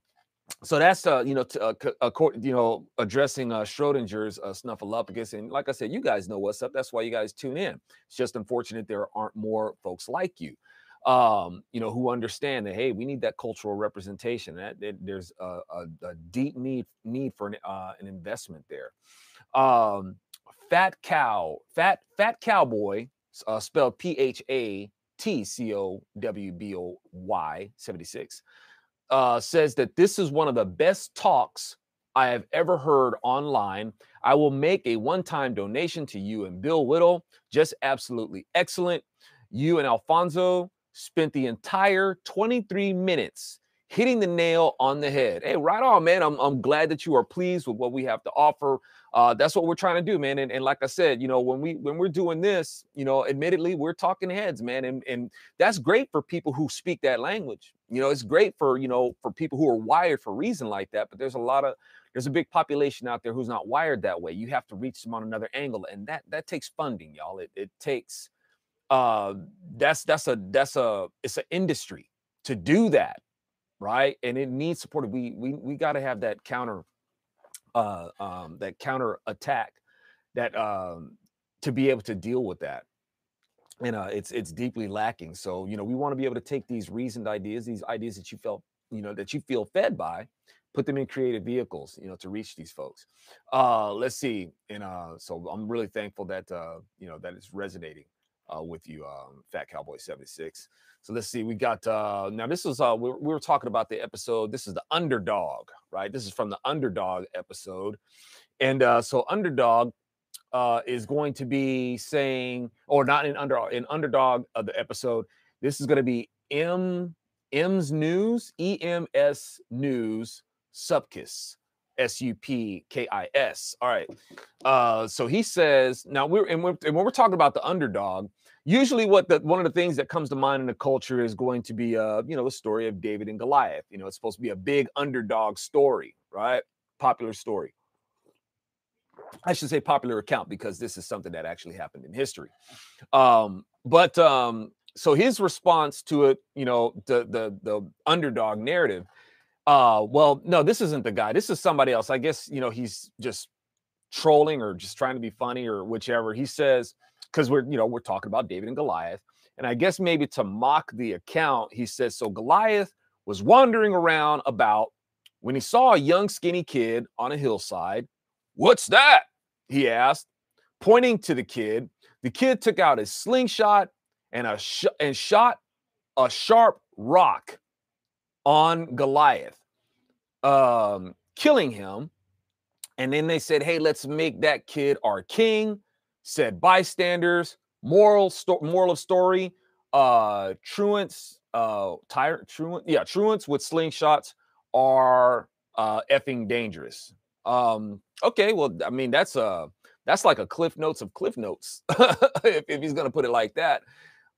so that's uh you know to, uh, uh, you know addressing uh Schrodinger's uh, snuffleupagus and like I said you guys know what's up that's why you guys tune in. It's just unfortunate there aren't more folks like you um you know who understand that hey we need that cultural representation that, that there's a, a, a, deep need need for an, uh, an investment there. Um fat cow fat fat cowboy uh, spelled P H A T C O W B O Y 76 uh, says that this is one of the best talks I have ever heard online. I will make a one time donation to you and Bill Whittle. Just absolutely excellent. You and Alfonzo spent the entire 23 minutes hitting the nail on the head. Hey, right on, man. I'm, I'm glad that you are pleased with what we have to offer. Uh, that's what we're trying to do, man. And, and like I said, you know, when we when we're doing this, you know, admittedly, we're talking heads, man. And and that's great for people who speak that language. You know, it's great for you know for people who are wired for reason like that. But there's a lot of there's a big population out there who's not wired that way. You have to reach them on another angle, and that that takes funding, y'all. It it takes uh that's that's a that's a it's an industry to do that right? And it needs support. We we we got to have that counter, uh, um, that counter attack, that um, to be able to deal with that. And uh, it's it's deeply lacking. So you know, we want to be able to take these reasoned ideas, these ideas that you felt, you know, that you feel fed by, put them in creative vehicles, you know, to reach these folks. Uh, let's see. And uh, so I'm really thankful that uh, you know that it's resonating uh, with you, um, Fat Cowboy 76. So let's see. We got uh, now. This is uh, we, we were talking about the episode. This is the underdog, right? This is from the underdog episode, and uh, so underdog uh, is going to be saying, or not in under in underdog of the episode. This is going to be M M's news, E M S news, Supkis. S U P K I S. All right. Uh, so he says now we're and, we're and when we're talking about the underdog, usually what the one of the things that comes to mind in the culture is going to be uh you know the story of david and goliath you know it's supposed to be a big underdog story right popular story i should say popular account because this is something that actually happened in history um but um so his response to it you know the the the underdog narrative uh well no this isn't the guy this is somebody else i guess you know he's just trolling or just trying to be funny or whichever he says because we're you know we're talking about David and Goliath, and I guess maybe to mock the account, he says so. Goliath was wandering around about when he saw a young skinny kid on a hillside. What's that? He asked, pointing to the kid. The kid took out his slingshot and a sh- and shot a sharp rock on Goliath, um, killing him. And then they said, "Hey, let's make that kid our king." said bystanders, moral sto- moral of story, uh truants, uh tyrant truant, yeah, truants with slingshots are uh effing dangerous. Um, okay, well, I mean, that's uh that's like a cliff notes of cliff notes, if, if he's gonna put it like that.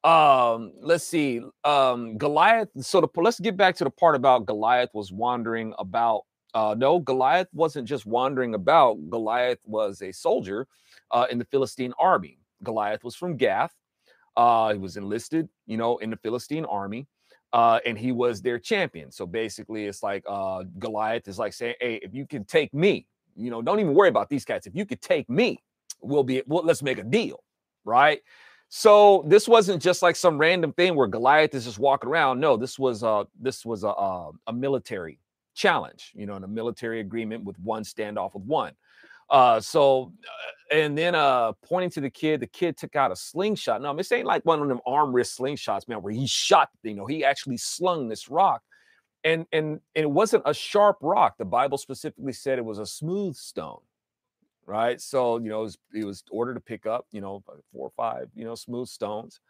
Um, let's see. Um, Goliath. So the let's get back to the part about Goliath was wandering about. Uh, no, Goliath wasn't just wandering about. Goliath was a soldier uh, in the Philistine army. Goliath was from Gath. Uh, he was enlisted, you know, in the Philistine army, uh, and he was their champion. So basically, it's like uh, Goliath is like saying, "Hey, if you can take me, you know, don't even worry about these cats. If you could take me, we'll be, well, let's make a deal, right?" So this wasn't just like some random thing where Goliath is just walking around. No, this was a this was a a, a military challenge, you know, in a military agreement with one standoff with one. Uh, so, uh, and then uh, pointing to the kid, the kid took out a slingshot. No, this ain't like one of them arm wrist slingshots, man, where he shot. You know, he actually slung this rock, and and and it wasn't a sharp rock. The Bible specifically said it was a smooth stone, right? So you know, it was, it was ordered to pick up, you know, four or five, you know, smooth stones,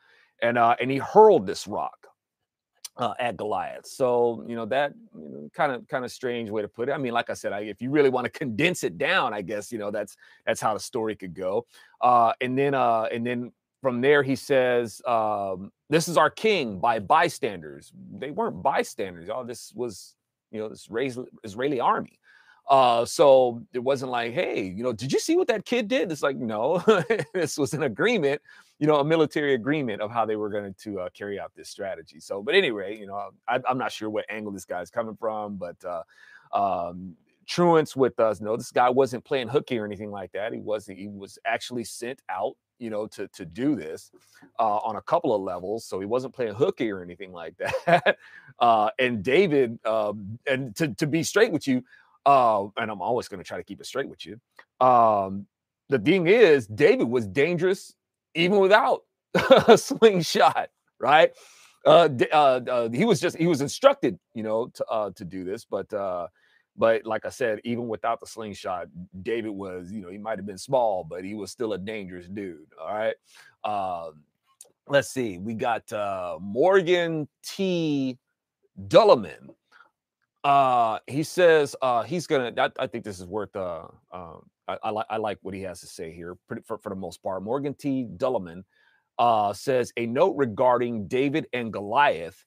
and uh, and he hurled this rock uh, at Goliath. So you know that kind of kind of strange way to put it. I mean, like I said, I, if you really want to condense it down, I guess you know that's that's how the story could go. Uh, and then uh, and then from there he says, um, "This is our king by bystanders." They weren't bystanders. All this was you know this Israeli army. Uh, so it wasn't like, hey, you know, did you see what that kid did? It's like, no, this was an agreement, you know, a military agreement of how they were going to uh, carry out this strategy. So, but anyway, you know, I, am not sure what angle this guy's coming from, but uh, um, truants with us. No, this guy wasn't playing hooky or anything like that. He wasn't. He was actually sent out, you know, to to do this uh, on a couple of levels. So he wasn't playing hooky or anything like that. uh, and David, uh, and to to be straight with you, uh, and I'm always going to try to keep it straight with you. Um, the thing is, David was dangerous even without a slingshot, right? Uh, uh, uh, he was just he was instructed, you know, to uh, to do this, but uh, but like I said, even without the slingshot, David was, you know, he might have been small, but he was still a dangerous dude. All right. Um, let's see, we got uh, Morgan T. Dulliman uh, he says uh, he's gonna. I, I think this is worth. Uh, um, I, like. I like what he has to say here. Pretty, for, for the most part, Morgan T. Dulliman uh, says a note regarding David and Goliath.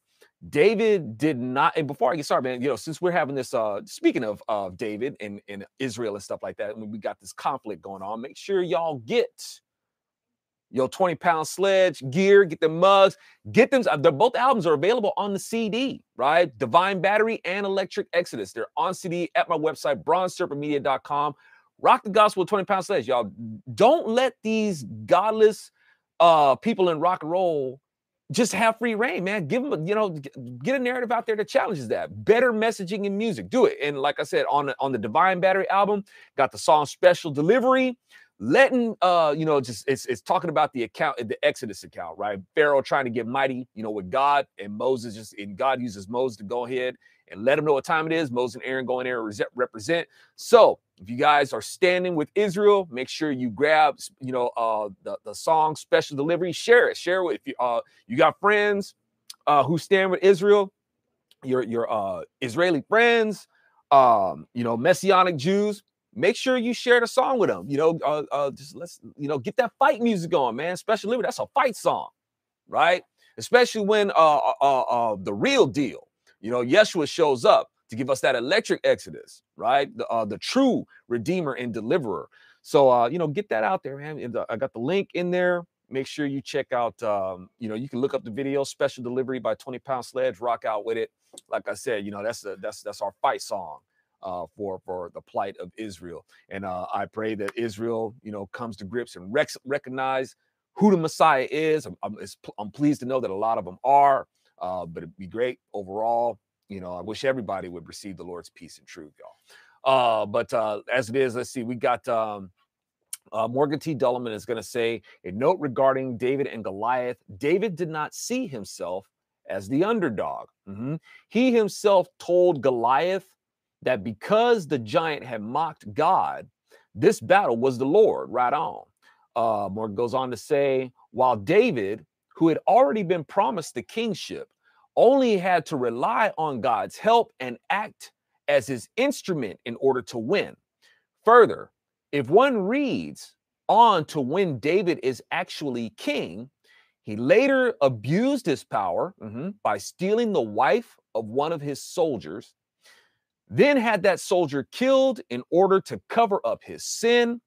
David did not. And before I get started, man, you know, since we're having this, uh, speaking of of David and, and Israel and stuff like that, when we got this conflict going on, make sure y'all get your 20 pound sledge gear, get the mugs, get them. They're both albums are available on the CD, right? Divine Battery and Electric Exodus. They're on CD at my website, bronzeserpentmedia.com. Rock the gospel 20 pound sledge. Y'all don't let these godless uh people in rock and roll just have free reign, man. Give them, you know, get a narrative out there that challenges that. Better messaging in music. Do it. And like I said, on, on the Divine Battery album, got the song Special Delivery letting uh you know just it's it's talking about the account the exodus account right? Pharaoh trying to get mighty you know with god and moses just and god uses moses to go ahead and let him know what time it is moses and aaron go in there and represent. So if you guys are standing with israel make sure you grab you know uh the, the song special delivery share it share it if you uh you got friends uh who stand with israel your your uh israeli friends um you know messianic jews make sure you share the song with them. You know, uh, uh, just let's you know get that fight music going, man. Special Liberty, that's a fight song. right? Especially when uh, uh, uh, uh, the real deal, you know, Yeshua shows up to give us that electric exodus, right? The, uh, the true redeemer and deliverer. So, uh, you know, get that out there, man. I got the link in there. Make sure you check out, um, you know, you can look up the video, special delivery by 20 pound sledge, rock out with it. Like I said, you know, that's a, that's that's our fight song uh, for for the plight of Israel. And uh, I pray that Israel, you know, comes to grips and rec- recognize who the Messiah is. I'm, I'm, I'm, pleased to know that a lot of them are, uh, but it'd be great overall. You know, I wish everybody would receive the Lord's peace and truth, y'all. Uh, but uh, as it is, let's see, we got um, uh, Morgan T. Dulliman is going to say a note regarding David and Goliath. David did not see himself as the underdog. Mm-hmm. He himself told Goliath that because the giant had mocked God, this battle was the Lord. Right on. Uh, Morgan goes on to say, while David, who had already been promised the kingship, only had to rely on God's help and act as his instrument in order to win. Further, if one reads on to when David is actually king, he later abused his power mm-hmm, by stealing the wife of one of his soldiers, then had that soldier killed in order to cover up his sin,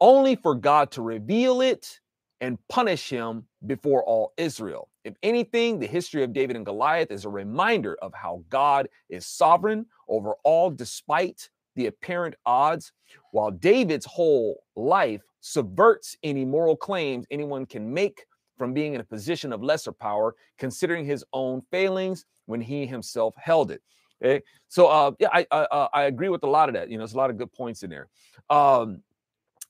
only for God to reveal it and punish him before all Israel. If anything, the history of David and Goliath is a reminder of how God is sovereign over all despite the apparent odds, while David's whole life subverts any moral claims anyone can make from being in a position of lesser power, considering his own failings when he himself held it. Okay, so uh, yeah, I, I uh, I agree with a lot of that. You know, there's a lot of good points in there. Um,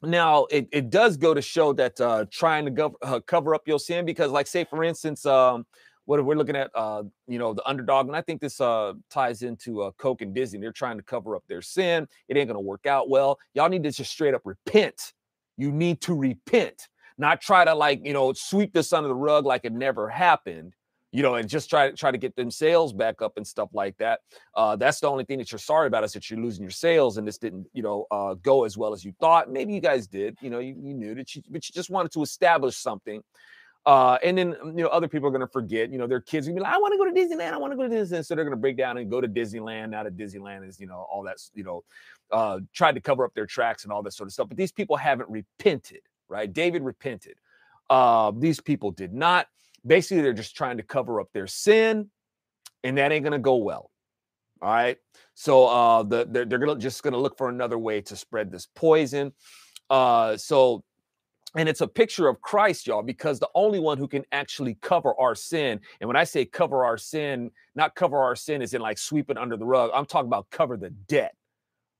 now it, it does go to show that uh, trying to go, uh, cover up your sin because like say for instance um, what we're looking at uh, you know the underdog and i think this uh, ties into uh, coke and disney they're trying to cover up their sin it ain't gonna work out well y'all need to just straight up repent you need to repent not try to like you know sweep this under the rug like it never happened you know, and just try to try to get them sales back up and stuff like that. Uh, that's the only thing that you're sorry about is that you're losing your sales and this didn't, you know, uh, go as well as you thought. Maybe you guys did, you know, you, you knew that, you, but you just wanted to establish something. Uh, and then you know other people are going to forget. You know, their kids will be like, "I want to go to Disneyland. I want to go to Disneyland." So they're going to break down and go to Disneyland. Now that Disneyland is, you know, all that's, you know, uh, tried to cover up their tracks and all that sort of stuff. But these people haven't repented, right? David repented. Uh, these people did not basically they're just trying to cover up their sin and that ain't to go well all right so uh the, they're, they're gonna just gonna look for another way to spread this poison uh so and it's a picture of Christ, y'all, because the only one who can actually cover our sin. And when I say cover our sin, not cover our sin is in like sweep it under the rug. I'm talking about cover the debt,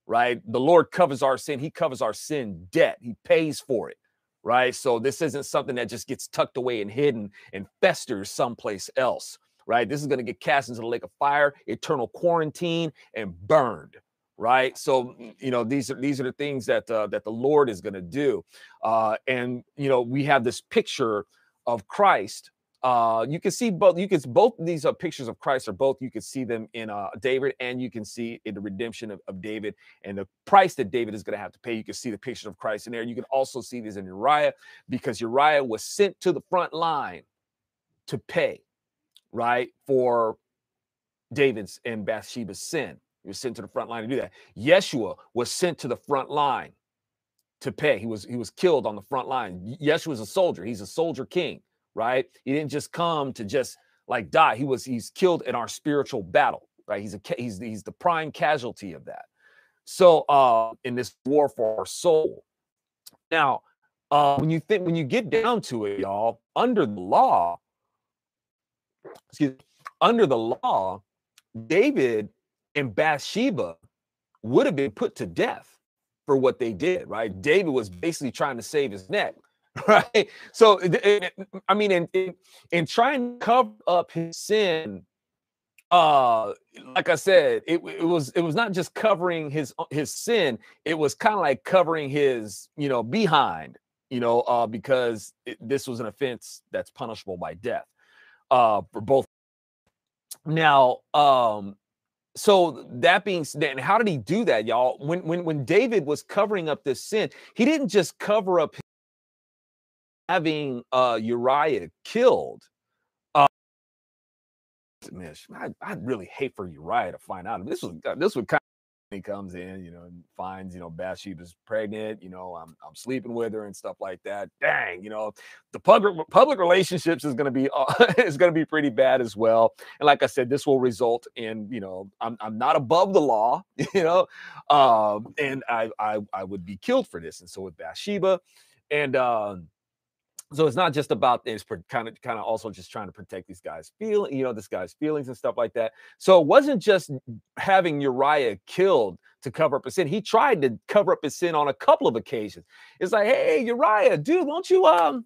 right? The Lord covers our sin. He covers our sin debt. He pays for it right? So this isn't something that just gets tucked away and hidden and festers someplace else, right? This is going to get cast into the lake of fire, eternal quarantine, and burned. Right, so you know these are these are the things that uh, that the Lord is going to do, uh, and you know we have this picture of Christ uh, you can see both. You can both these are pictures of Christ are both. You can see them in uh, David, and you can see in the redemption of, of David and the price that David is going to have to pay. You can see the picture of Christ in there. You can also see this in Uriah because Uriah was sent to the front line to pay, right, for David's and Bathsheba's sin. He was sent to the front line to do that. Yeshua was sent to the front line to pay. He was he was killed on the front line. Yeshua was a soldier. He's a soldier king right? He didn't just come to just like die. He was he's killed in our spiritual battle, right? He's a he's he's the prime casualty of that. So uh in this war for our soul. Now, uh when you think when you get down to it, y'all, under the law, excuse me, under the law, David and Bathsheba would have been put to death for what they did, right? David was basically trying to save his neck. right? So, I mean, and in, in trying to cover up his sin, uh, like I said, it, it was it was not just covering his his sin; it was kind of like covering his, you know, behind, you know, uh, because it, this was an offense that's punishable by death, uh, for both. Now, um, so that being said, how did he do that, y'all? When when when David was covering up this sin, he didn't just cover up having uh, Uriah killed, man, I'd, I'd really hate for Uriah to find out. This was uh, this would kind of he comes in, you know, and finds, you know, Bathsheba's pregnant, you know, I'm, I'm sleeping with her and stuff like that. Dang, you know, the public public relationships is going to be uh, is to be pretty bad as well. And like I said, this will result in, you know, I'm, I'm not above the law, you know, um, and I, I I would be killed for this. And so with Bathsheba, and um, so it's not just about this kind of kind of also just trying to protect these guys feel you know this guy's feelings and stuff like that. So it wasn't just having uriah killed to cover up his sin. He tried to cover up his sin on a couple of occasions. It's like hey uriah dude won't you um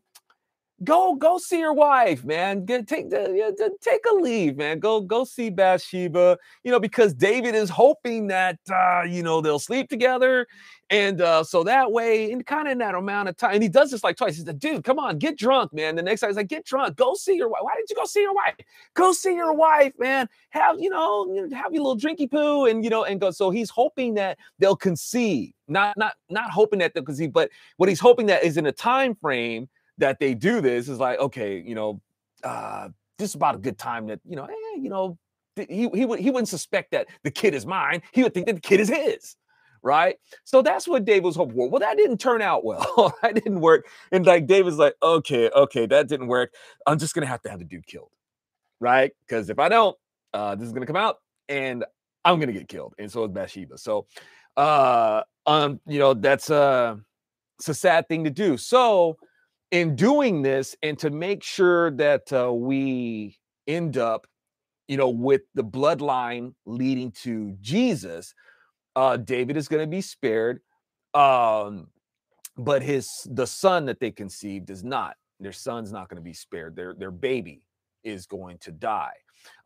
go go see your wife, man. Get take the take a leave, man. Go go see Bathsheba. You know, because David is hoping that uh, you know they'll sleep together, and uh, so that way, in kind of in that amount of time, and he does this like twice. He's like, "Dude, come on, get drunk, man." The next time he's like, "Get drunk, go see your wife." Why didn't you go see your wife? Go see your wife, man. Have you know, have your little drinky poo, and you know, and go. So he's hoping that they'll conceive, not not not hoping that they'll conceive, but what he's hoping that is in a time frame that they do this is like, okay, you know, uh, this is about a good time that, you know, eh, you know, he, he, would, he wouldn't suspect that the kid is mine. He would think that the kid is his. Right. So that's what David was hoping for. Well, that didn't turn out well. that didn't work. And like David's like, okay, okay, that didn't work. I'm just gonna have to have the dude killed. Right. Because if I don't, uh, this is gonna come out and I'm gonna get killed. And so is Bathsheba. So uh um, you know, that's uh it's a sad thing to do. So in doing this and to make sure that uh, we end up you know with the bloodline leading to jesus uh david is going to be spared um but his the son that they conceived is not. Their son's not going to be spared. Their their baby is going to die.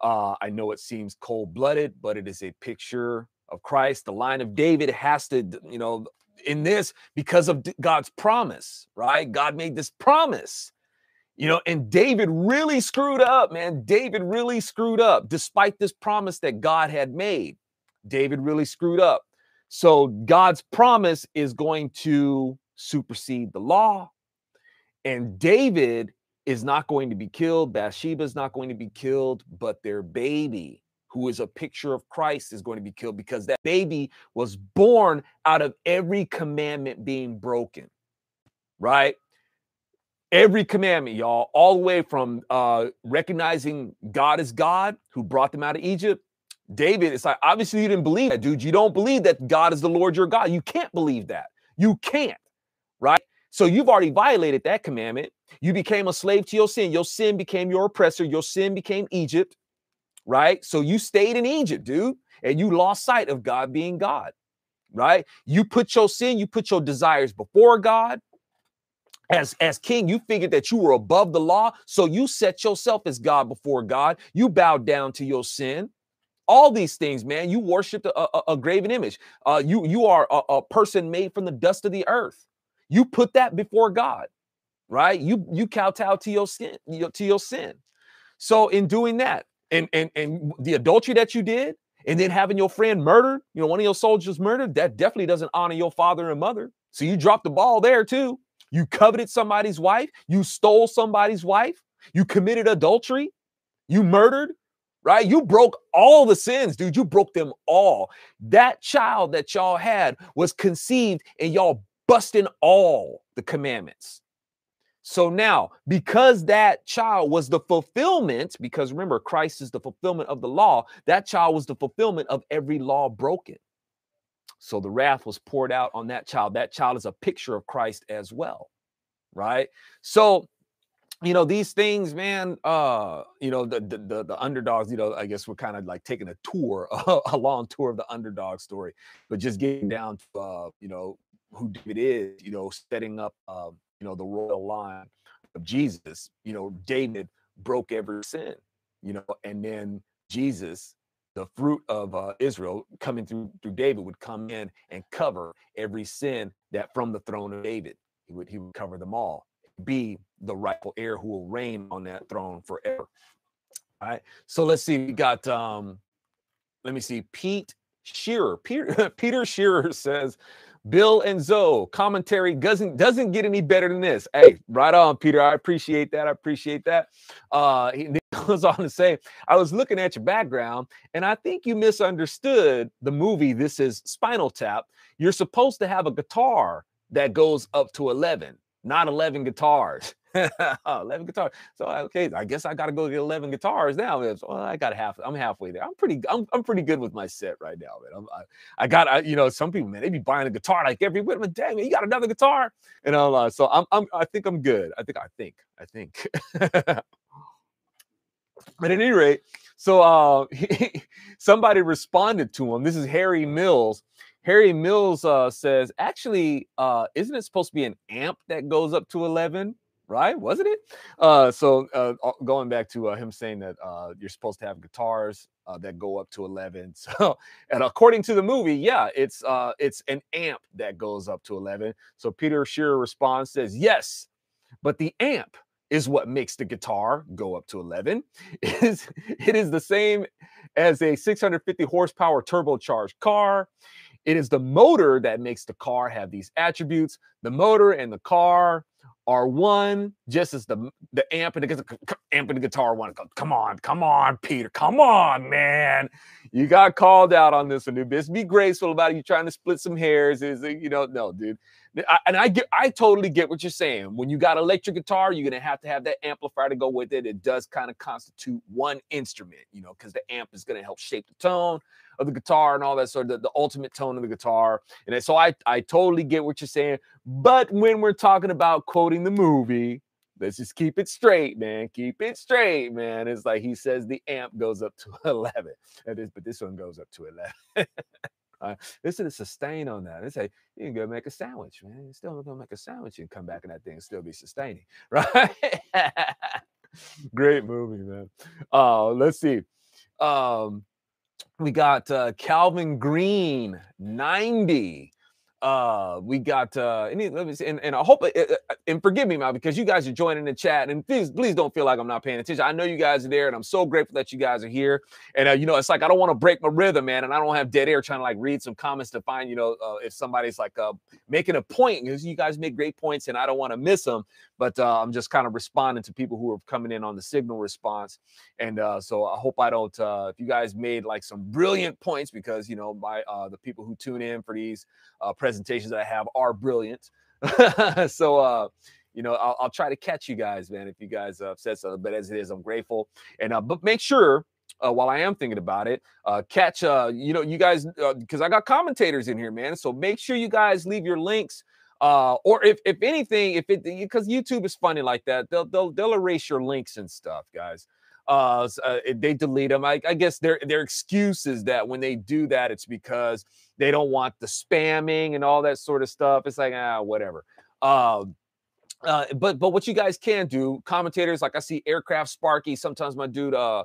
Uh i know it seems cold-blooded but it is a picture of christ. The line of david has to you know in this because of God's promise, right? God made this promise, you know, and David really screwed up, man. David really screwed up despite this promise that God had made. David really screwed up. So God's promise is going to supersede the law. And David is not going to be killed. Bathsheba is not going to be killed, but their baby who is a picture of Christ, is going to be killed because that baby was born out of every commandment being broken, right? Every commandment, y'all, all the way from uh, recognizing God as God who brought them out of Egypt. David, it's like, obviously, you didn't believe that, dude. You don't believe that God is the Lord your God. You can't believe that. You can't, right? So you've already violated that commandment. You became a slave to your sin. Your sin became your oppressor. Your sin became Egypt right? So you stayed in Egypt, dude, and you lost sight of God being God, right? You put your sin, you put your desires before God. As, as king, you figured that you were above the law, so you set yourself as God before God. You bowed down to your sin. All these things, man. You worshipped a, a, a graven image. Uh, you you are a, a person made from the dust of the earth. You put that before God, right? You you kowtow to your sin, to your sin. So in doing that, and and and the adultery that you did and then having your friend murdered you know one of your soldiers murdered that definitely doesn't honor your father and mother. So you dropped the ball there too. You coveted somebody's wife. You stole somebody's wife. You committed adultery. You murdered right? You broke all the sins dude. You broke them all. That child that y'all had was conceived and y'all busting all the commandments so now, because that child was the fulfillment, because remember, Christ is the fulfillment of the law, that child was the fulfillment of every law broken. So the wrath was poured out on that child. That child is a picture of Christ as well. Right. So, you know, these things, man, uh, you know, the, the the, underdogs, you know, I guess we're kind of like taking a tour, a long tour of the underdog story, but just getting down to uh, you know, who David is, you know, setting up uh, you know, the royal line of Jesus, you know, David broke every sin, you know, and then Jesus, the fruit of uh, Israel coming through through David would come in and cover every sin that from the throne of David. He would he would cover them all, be the rightful heir who will reign on that throne forever. All right. So let's see. We got um, let me see, Pete Shearer. Peter Peter Shearer says Bill and Zo commentary doesn't doesn't get any better than this. Hey, right on, Peter. I appreciate that. I appreciate that. Uh, he goes on to say, I was looking at your background, and I think you misunderstood the movie. This is Spinal Tap. You're supposed to have a guitar that goes up to 11, not 11 guitars. 11 guitars. So okay, I guess I got to go get 11 guitars now. Well, I got half. I'm halfway there. I'm pretty. I'm, I'm pretty good with my set right now, man. I'm, I, I got. I, you know, some people, man, they be buying a guitar like every week. I'm like, dang, man, you got another guitar? And I'm uh, so I'm, I'm. I think I'm good. I think. I think. I think. but at any rate, so uh, somebody responded to him. This is Harry Mills. Harry Mills uh, says, actually, uh, isn't it supposed to be an amp that goes up to 11? Right? Wasn't it? Uh, so uh, going back to uh, him saying that uh, you're supposed to have guitars uh, that go up to 11. So, and according to the movie, yeah, it's uh, it's an amp that goes up to 11. So Peter Shearer responds says, yes, but the amp is what makes the guitar go up to 11. It is, it is the same as a 650 horsepower turbocharged car. It is the motor that makes the car have these attributes. The motor and the car are one, just as the the amp and the amp and the guitar one. Come on, come on, Peter, come on, man. You got called out on this one, Anubis. Be graceful about it. You trying to split some hairs. Is you know, no, dude. I, and I get, I totally get what you're saying. When you got electric guitar, you're gonna have to have that amplifier to go with it. It does kind of constitute one instrument, you know, because the amp is gonna help shape the tone of the guitar and all that sort of the, the ultimate tone of the guitar. And so I, I totally get what you're saying. But when we're talking about quoting the movie, let's just keep it straight, man. Keep it straight, man. It's like he says the amp goes up to 11. Is, but this one goes up to 11. Uh, this is a sustain on that. It's like you can go make a sandwich, man. You're still gonna make a sandwich and come back in that thing and still be sustaining, right? Great movie, man. Uh, let's see. Um, we got uh, Calvin Green, 90. Uh, we got uh, let me see, and, and I hope uh, uh, and forgive me, man, because you guys are joining the chat, and please, please don't feel like I'm not paying attention. I know you guys are there, and I'm so grateful that you guys are here. And uh, you know, it's like I don't want to break my rhythm, man, and I don't have dead air trying to like read some comments to find, you know, uh, if somebody's like uh, making a point, because you guys make great points, and I don't want to miss them. But uh, I'm just kind of responding to people who are coming in on the signal response, and uh, so I hope I don't. Uh, if you guys made like some brilliant points, because you know, my uh, the people who tune in for these uh, presentations that I have are brilliant. so, uh, you know, I'll, I'll, try to catch you guys, man, if you guys said so. But as it is, I'm grateful. And uh, but make sure uh, while I am thinking about it, uh, catch uh, you know, you guys because uh, I got commentators in here, man. So make sure you guys leave your links. Uh, or if if anything, if it because YouTube is funny like that, they'll they'll they'll erase your links and stuff, guys uh, uh they delete them. I, I, guess their their excuse is that when they do that, it's because they don't want the spamming and all that sort of stuff. It's like ah, whatever. Um, uh, but but what you guys can do, commentators like I see Aircraft Sparky. Sometimes my dude, uh, uh,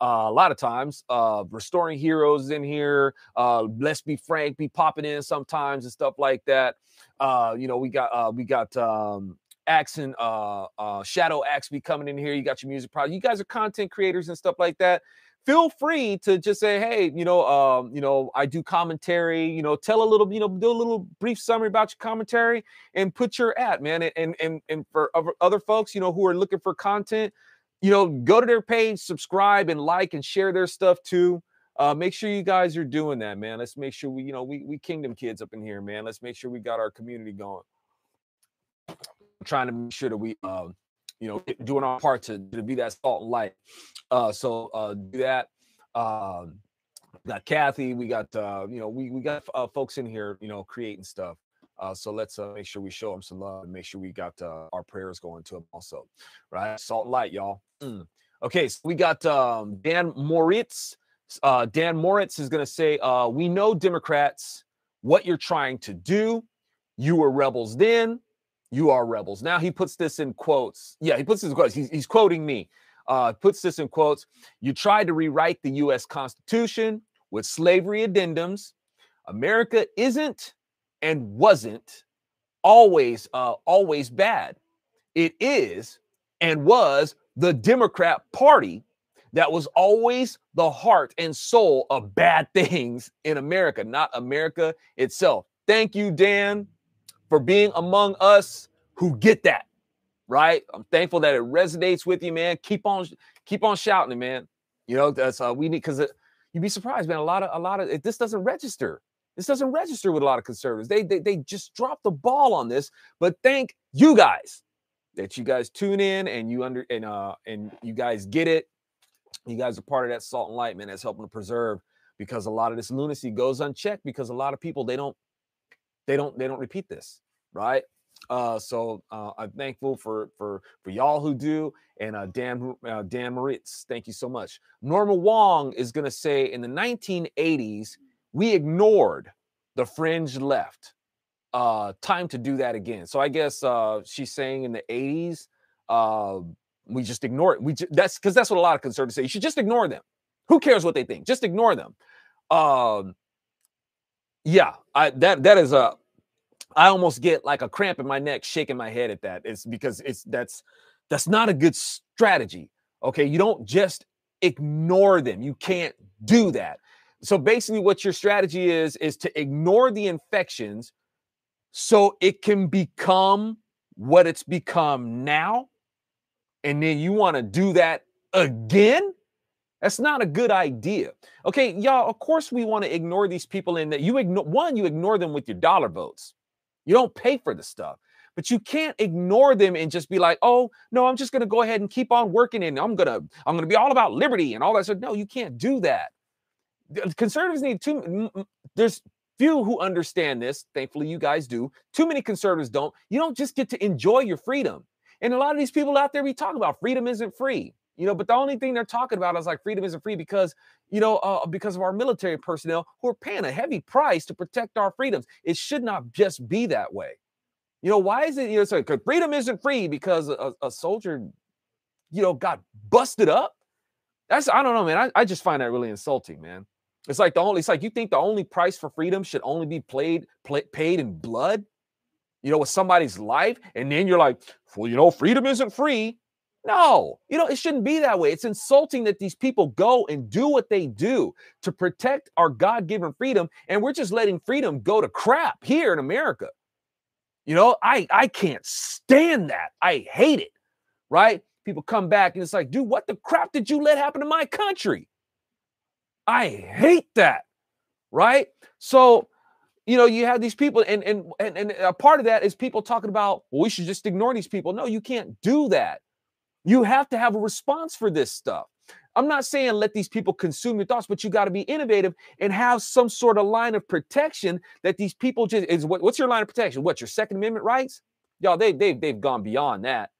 a lot of times, uh, restoring heroes in here. Uh, let's be frank, be popping in sometimes and stuff like that. Uh, you know, we got uh, we got um, Axon, uh, uh, Shadow Axe be coming in here. You got your music project. You guys are content creators and stuff like that. Feel free to just say, hey, you know, um, you know, I do commentary. You know, tell a little, you know, do a little brief summary about your commentary and put your at, man. And and and for other folks, you know, who are looking for content, you know, go to their page, subscribe, and like and share their stuff too. Uh, make sure you guys are doing that, man. Let's make sure we, you know, we we kingdom kids up in here, man. Let's make sure we got our community going trying to make sure that we, uh, you know, doing our part to, to be that salt and light. Uh, so uh, do that. Um, got Kathy. We got uh, you know, we we got uh, folks in here, you know, creating stuff. Uh, so let's uh, make sure we show them some love and make sure we got uh, our prayers going to them also, right? Salt and light, y'all. Mm. Okay, so we got um, Dan Moritz. Uh, Dan Moritz is going to say, uh, "We know Democrats what you're trying to do. You were rebels then you are rebels. Now he puts this in quotes. Yeah, he puts this in quotes. He's, he's quoting me. Uh, puts this in quotes. You tried to rewrite the U.S. Constitution with slavery addendums. America isn't and wasn't always uh, always bad. It is and was the Democrat Party that was always the heart and soul of bad things in America, not America itself. thank you, Dan, for being among us who get that. Right. I'm thankful that it resonates with you, man. Keep on, keep on shouting it, man. You know, that's uh, we need because you'd be surprised, man. A lot of, a lot of this doesn't register. This doesn't register with a lot of conservatives. They, they, they just dropped the ball on this. But thank you guys that you guys tune in and you under and uh and you guys get it. You guys are part of that salt and light, man. That's helping to preserve because a lot of this lunacy goes unchecked because a lot of people they don't they don't they don't repeat this right? Uh so uh i'm thankful for for for y'all who do and uh dan uh, dan moritz thank you so much. Norma wong is going to say in the 1980s we ignored the fringe left. Uh time to do that again. So i guess uh she's saying in the 80s uh we just ignore it. We ju- that's because that's what a lot of conservatives say you should just ignore them. Who cares what they think? Just ignore them. Um yeah i that that is a i almost get like a cramp in my neck shaking my head at that. It's because it's that's that's not a good strategy okay? You don't just ignore them. You can't do that. So basically what your strategy is is to ignore the infections so it can become what it's become now and then you want to do that again? That's not a good idea. Okay y'all of course we want to ignore these people in that you ignore one you ignore them with your dollar votes you don't pay for the stuff but you can't ignore them and just be like oh no i'm just going to go ahead and keep on working and i'm to i'm to be all about liberty and all that. Stuff no you can't do that. Conservatives need m- there's few who understand this thankfully you guys do too many conservatives don't. You don't just get to enjoy your freedom. And a lot of these people out there we talk about freedom isn't free you know but the only thing they're talking about is like freedom isn't free because you know uh, because of our military personnel who are paying a heavy price to protect our freedoms. It should not just be that way. You know why is it you know so freedom isn't free because a, a soldier you know got busted up that's i don't know man. I, I just find that really insulting man. It's like the only it's like you think the only price for freedom should only be played play, paid in blood you know with somebody's life and then you're like well you know freedom isn't free no, you know, it shouldn't be that way. It's insulting that these people go and do what they do to protect our God given freedom. And we're just letting freedom go to crap here in America. You know, I, I can't stand that. I hate it. Right? People come back and it's like, dude, what the crap did you let happen to my country? I hate that. Right? So, you know, you have these people, and and and, and a part of that is people talking about, well, we should just ignore these people. No, you can't do that. You have to have a response for this stuff. I'm not saying let these people consume your thoughts, but you got to be innovative and have some sort of line of protection that these people just is what, what's your line of protection? What your Second Amendment rights? Y'all, they they've they've gone beyond that.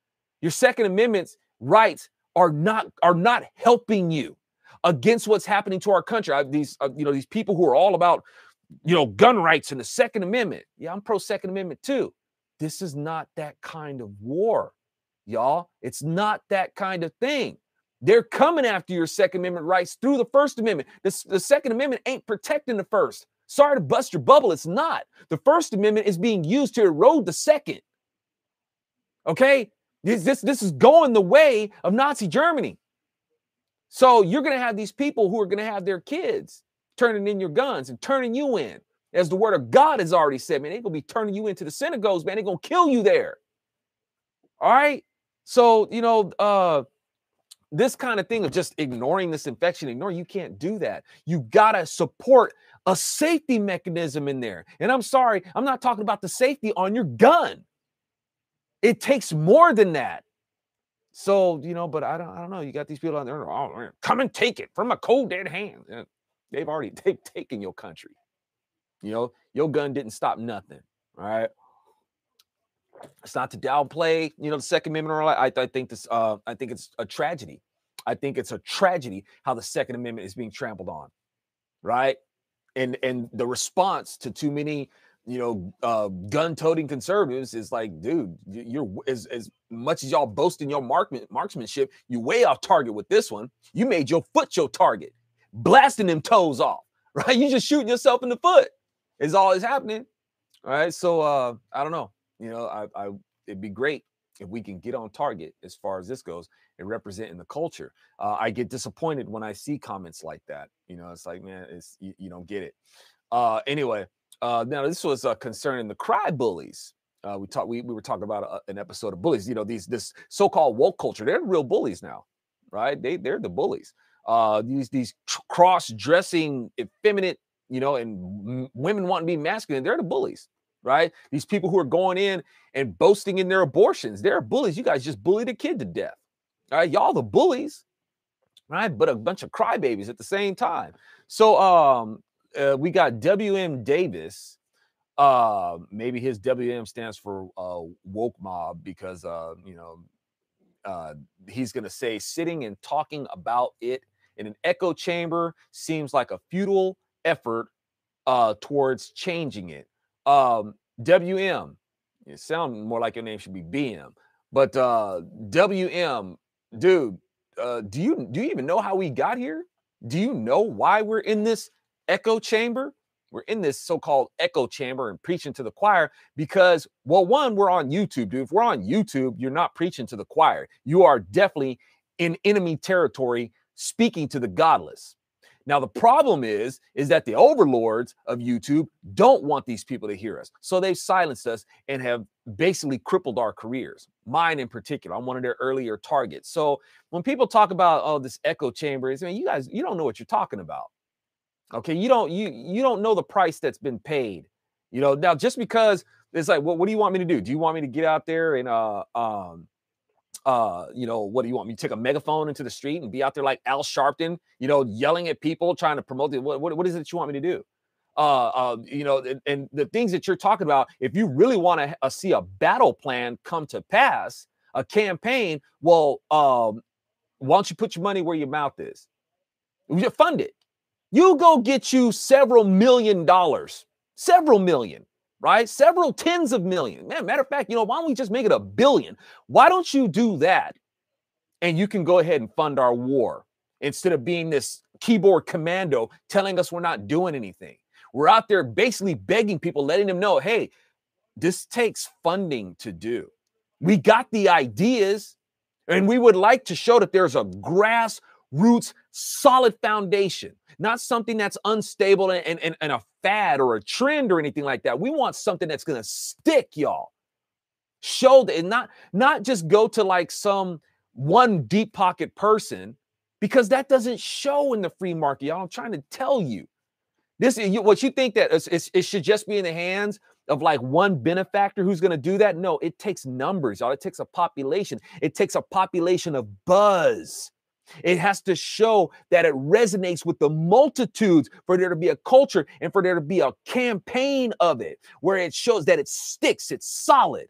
Your Second Amendment's rights are not are not helping you against what's happening to our country. I, these uh, you know these people who are all about you know gun rights and the Second Amendment. Yeah, I'm pro Second Amendment too. This is not that kind of war y'all. It's not that kind of thing. They're coming after your Second Amendment rights through the First Amendment. The, the Second Amendment ain't protecting the First. Sorry to bust your bubble, it's not. The First Amendment is being used to erode the Second. Okay? This, this, this is going the way of Nazi Germany. So you're going to have these people who are going to have their kids turning in your guns and turning you in. As the word of God has already said, man, they're going to be turning you into the synagogues, man. They're going to kill you there. All right? So, you know, uh, this kind of thing of just ignoring this infection, ignore, you can't do that. You gotta support a safety mechanism in there. And I'm sorry, I'm not talking about the safety on your gun. It takes more than that. So, you know, but I don't, I don't know. You got these people out there, oh, come and take it from a cold dead hand. They've already they've taken your country. You know, your gun didn't stop nothing. All right. It's not to downplay, you know, the Second Amendment. Or I, I think this. Uh, I think it's a tragedy. I think it's a tragedy how the Second Amendment is being trampled on, right? And and the response to too many, you know, uh, gun-toting conservatives is like, dude, you're as as much as y'all boasting your mark, marksmanship, you way off target with this one. You made your foot your target, blasting them toes off, right? You just shooting yourself in the foot. Is all is happening. All right. So uh, I don't know you know, I, I it'd be great if we can get on target as far as this goes and representing the culture. Uh, I get disappointed when I see comments like that. You know, it's like, man, it's you, you don't get it. Uh, anyway, Uh, now this was uh, concerning the cry bullies. Uh, we talked. We, we were talking about a, uh, an episode of bullies. You know, these this so-called woke culture. They're real bullies now, right? They they're the bullies. Uh, these these cross-dressing, effeminate, you know, and women want to be masculine. They're the bullies, right? These people who are going in and boasting in their abortions. They're bullies. You guys just bullied a kid to death. All right, y'all the bullies, right? But a bunch of crybabies at the same time. So um, uh, we got WM Davis. Uh, maybe his WM stands for uh, woke mob because uh, you know uh, he's going to say sitting and talking about it in an echo chamber seems like a futile effort uh, towards changing it. Um, WM, it sounds more like your name should be BM, but uh, WM, dude, uh, do you do you even know how we got here? Do you know why we're in this echo chamber? We're in this so-called echo chamber and preaching to the choir because, well, one, we're on YouTube, dude. If we're on YouTube, you're not preaching to the choir. You are definitely in enemy territory, speaking to the godless. Now the problem is is that the overlords of YouTube don't want these people to hear us. So they've silenced us and have basically crippled our careers. Mine in particular. I'm one of their earlier targets. So when people talk about oh this echo chamber, I mean you guys you don't know what you're talking about. Okay, you don't you you don't know the price that's been paid. You know, now just because it's like, well, what do you want me to do? Do you want me to get out there and uh um uh, you know, what do you want me to take a megaphone into the street and be out there like Al Sharpton, you know, yelling at people, trying to promote it? What, what, what is it you want me to do? Uh, uh, you know, and, and, the things that you're talking about, if you really want to uh, see a battle plan come to pass, a campaign, well, um, why don't you put your money where your mouth is? You fund it. You go get you several million dollars, several million right? Several tens of millions. Man, matter of fact, you know, why don't we just make it a billion? Why don't you do that? And you can go ahead and fund our war instead of being this keyboard commando telling us we're not doing anything. We're out there basically begging people, letting them know, hey, this takes funding to do. We got the ideas, and we would like to show that there's a grassroots solid foundation, not something that's unstable and, and, and a fad or a trend or anything like that. We want something that's going to stick, y'all. Show that not not just go to like some one deep pocket person because that doesn't show in the free market, y'all. I'm trying to tell you. This is what you think that it should just be in the hands of like one benefactor who's going to do that. No, it takes numbers, y'all. It takes a population. It takes a population of buzz. It has to show that it resonates with the multitudes for there to be a culture and for there to be a campaign of it where it shows that it sticks, it's solid.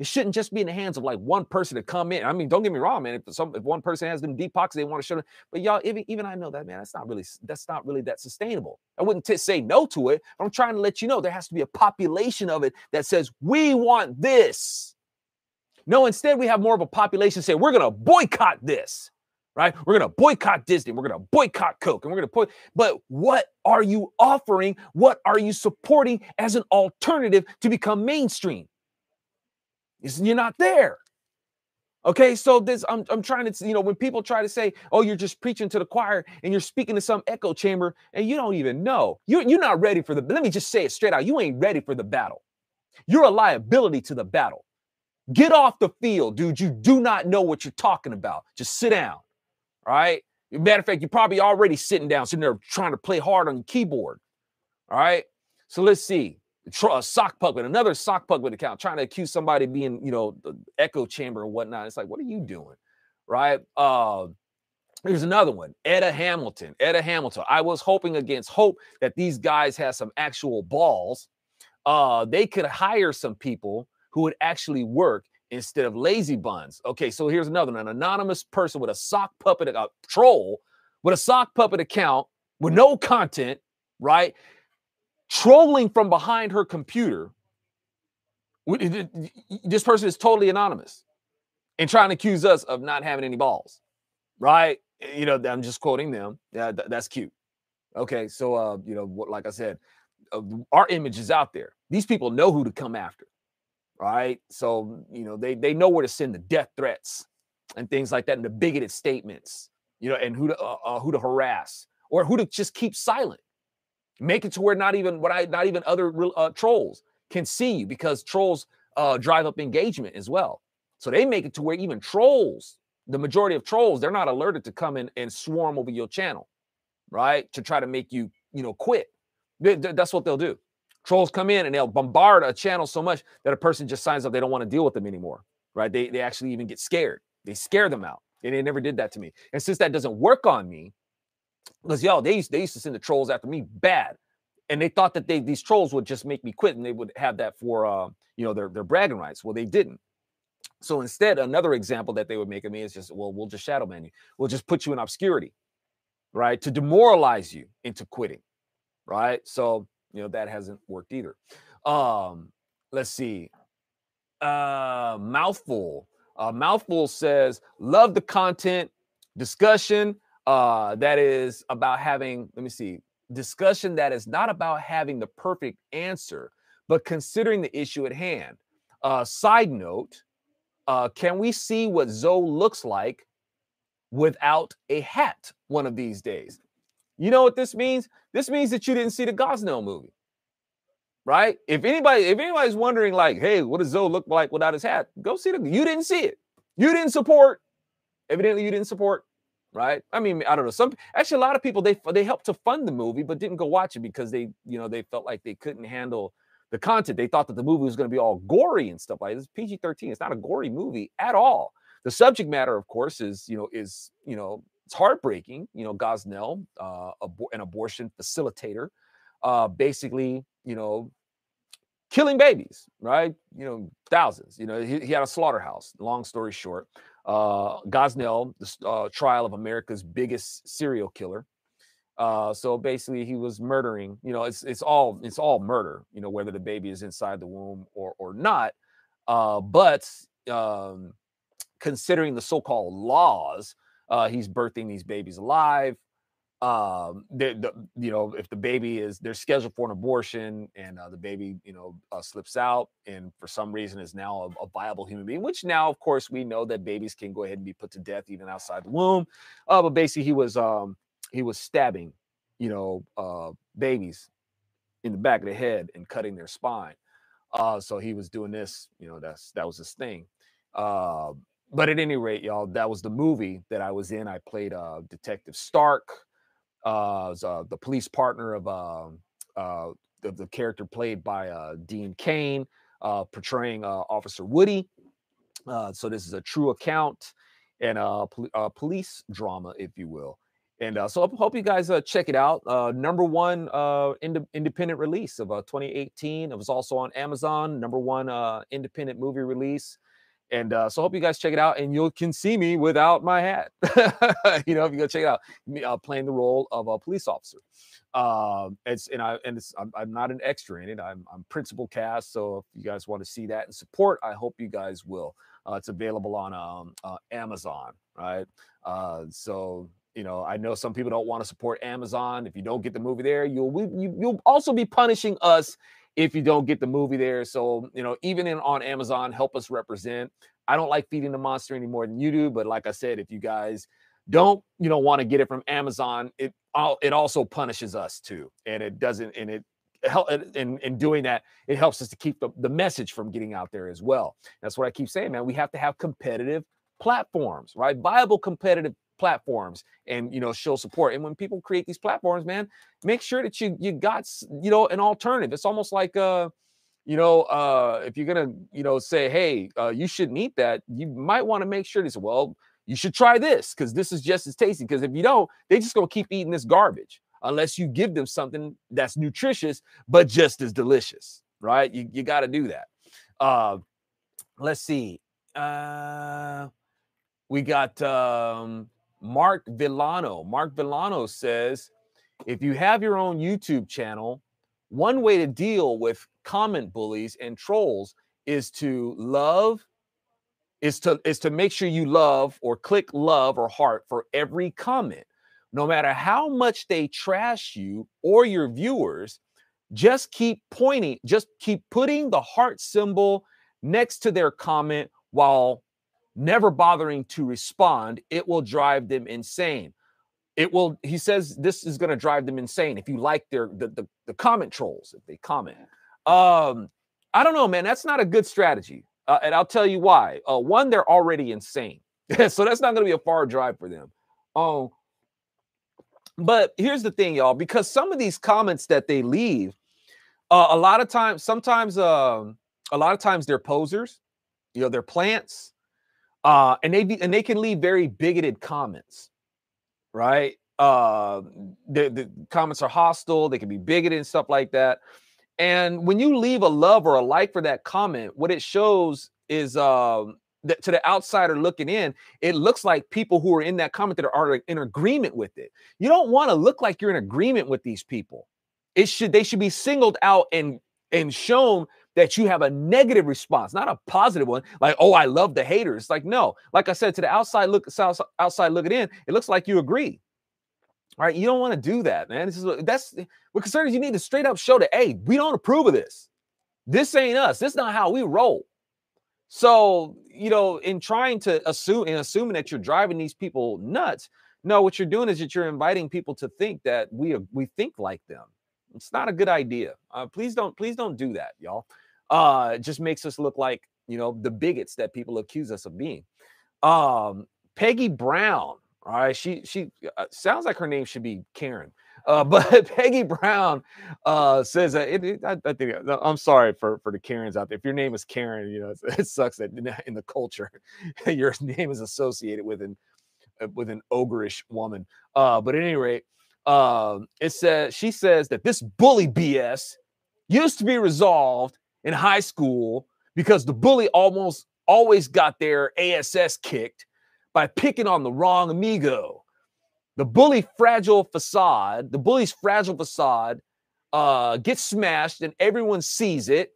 It shouldn't just be in the hands of like one person to come in. I mean, don't get me wrong, man. If some if one person has them deep pockets, they want to show them. But y'all, even, even I know that, man. That's not really that's not really that sustainable. I wouldn't t- say no to it. I'm trying to let you know there has to be a population of it that says we want this. No, instead we have more of a population say we're going to boycott this right? We're going to boycott Disney. We're going to boycott Coke and we're going to put, but what are you offering? What are you supporting as an alternative to become mainstream? You're not there. Okay, so this I'm I'm trying to you know when people try to say, "Oh, you're just preaching to the choir and you're speaking to some echo chamber and you don't even know. You you're not ready for the let me just say it straight out. You ain't ready for the battle. You're a liability to the battle. Get off the field, dude. You do not know what you're talking about. Just sit down. Right. Matter of fact, you're probably already sitting down, sitting there trying to play hard on your keyboard. All right. So let's see. A sock puppet, another sock puppet account, trying to accuse somebody being, you know, the echo chamber and whatnot. It's like, what are you doing? Right. Uh, Here's another one, Etta Hamilton. Etta Hamilton. I was hoping against hope that these guys had some actual balls. Uh, they could hire some people who would actually work instead of lazy buns. Okay, so here's another one. An anonymous person with a sock puppet, a troll with a sock puppet account with no content, right? Trolling from behind her computer. This person is totally anonymous and trying to accuse us of not having any balls, right? You know, I'm just quoting them. Yeah, that's cute. Okay, so uh, you know, like I said, uh, our image is out there. These people know who to come after right? So, you know, they they know where to send the death threats and things like that, and the bigoted statements, you know, and who to uh, uh, who to harass or who to just keep silent. Make it to where not even what I not even other uh, trolls can see you because trolls uh, drive up engagement as well. So they make it to where even trolls, the majority of trolls, they're not alerted to come in and swarm over your channel, right? To try to make you, you know, quit. That's what they'll do. Trolls come in and they'll bombard a channel so much that a person just signs up. They don't want to deal with them anymore, right? They, they actually even get scared. They scare them out. And they never did that to me. And since that doesn't work on me, because y'all, they used, they used to send the trolls after me bad. And they thought that they these trolls would just make me quit and they would have that for uh, you know, their, their bragging rights. Well, they didn't. So instead, another example that they would make of me is just, well, we'll just shadow ban you. We'll just put you in obscurity, right? To demoralize you into quitting, right? So, you know, that hasn't worked either. Um, let's see. Uh, mouthful. Uh, mouthful says, love the content discussion uh, that is about having, let me see, discussion that is not about having the perfect answer, but considering the issue at hand. Uh, side note, uh, can we see what Zo looks like without a hat one of these days? You know what this means? This means that you didn't see the Gosnell movie, right? If anybody, if anybody's wondering, like, hey, what does Zo look like without his hat? Go see the. You didn't see it. You didn't support. Evidently, you didn't support right? I mean, I don't know. Some actually a lot of people they they helped to fund the movie, but didn't go watch it because they you know they felt like they couldn't handle the content. They thought that the movie was going to be all gory and stuff like this. PG thirteen. It's not a gory movie at all. The subject matter, of course, is you know is you know it's heartbreaking. You know, Gosnell, uh, an abortion facilitator, uh, basically you know killing babies, right? You know, thousands. You know, he, he had a slaughterhouse. Long story short, uh, Gosnell, the uh, trial of America's biggest serial killer. Uh, so basically, he was murdering. You know, it's it's all it's all murder. You know, whether the baby is inside the womb or or not. Uh, but um, considering the so-called laws, uh, he's birthing these babies alive. Um the, you know if the baby is they're scheduled for an abortion and uh, the baby you know uh, slips out and for some reason is now a, a, viable human being which now of course we know that babies can go ahead and be put to death even outside the womb. Uh, but basically he was um he was stabbing you know uh babies in the back of the head and cutting their spine. Uh so he was doing this you know that's that was his thing. Uh but at any rate y'all that was the movie that i was in i played uh detective stark uh, uh, the police partner of um, uh, the, the, character played by uh, Dean Cain, uh, portraying Officer Woody. so this is a true account and a, pol- police drama, if you will. And so I hope you guys check it out. number one ind- independent release of 2018. It was also on Amazon. Number one independent movie release. And uh, so hope you guys check it out and you can see me without my hat. you know, if you go check it out, me uh, playing the role of a police officer. Um, it's and I and it's I'm, I'm, not an extra in it. I'm I'm principal cast. So if you guys want to see that and support, I hope you guys will. Uh, it's available on um, uh, Amazon, right? Uh, so you know, I know some people don't want to support Amazon. If you don't get the movie there, you'll you, you'll also be punishing us if you don't get the movie there. So, you know, even in on Amazon, help us represent. I don't like feeding the monster any more than you do, but like I said, if you guys don't, you know, want to get it from Amazon, it it also punishes us too, and it doesn't, and it help in in doing that it helps us to keep the, the message from getting out there as well that's what i keep saying man we have to have competitive platforms right viable competitive platforms and you know show support. And when people create these platforms man make sure that you you got you know an alternative. It's almost like uh you know uh if you're gonna you know say hey uh, you shouldn't eat that you might want to make sure this well you should try this because this is just as tasty. Because if you don't they just gonna keep eating this garbage unless you give them something that's nutritious but just as delicious right? You, you got to do that. Uh let's see. Uh we got um Mark Villano. Mark Villano says, if you have your own YouTube channel, one way to deal with comment bullies and trolls is to love is to is to make sure you love or click love or heart for every comment no matter how much they trash you or your viewers just keep pointing just keep putting the heart symbol next to their comment while never bothering to respond, it will drive them insane. it will he says this is going to drive them insane if you like their the, the, the comment trolls if they comment. Um i don't know man that's not a good strategy. Uh, and i'll tell you why. Uh, one they're already insane. So that's not going to be a far drive for them. Um but here's the thing y'all because some of these comments that they leave uh, a lot of times sometimes um a lot of times they're posers you know they're plants uh and they be, and they can leave very bigoted comments right? Uh, the, the comments are hostile, they can be bigoted and stuff like that. And when you leave a love or a like for that comment, what it shows is um, that to the outsider looking in, it looks like people who are in that comment that are in agreement with it. You don't want to look like you're in agreement with these people. It should they should be singled out and and shown that you have a negative response, not a positive one. Like, oh, I love the haters. Like, no, like I said, to the outside look, outside looking in, it looks like you agree. All right, you don't want to do that, man. This is that's what concerns you need to straight up show that, hey, we don't approve of this. This ain't us. This is not how we roll. So, you know, in trying to assume and assuming that you're driving these people nuts, no, what you're doing is that you're inviting people to think that we we think like them. It's not a good idea. Uh, please don't, please don't do that, y'all. Uh, just makes us look like you know the bigots that people accuse us of being. Um, Peggy Brown, all right, she she uh, sounds like her name should be Karen. Uh, but Peggy Brown uh, says that it, it, I, I, think I'm sorry for for the Karens out there. If your name is Karen, you know it sucks that in, in the culture your name is associated with an uh, with an ogreish woman. Uh, but at any rate, um, it says she says that this bully BS used to be resolved in high school because the bully almost always got their ASS kicked by picking on the wrong amigo. The bully fragile facade, the bully's fragile facade uh, gets smashed and everyone sees it.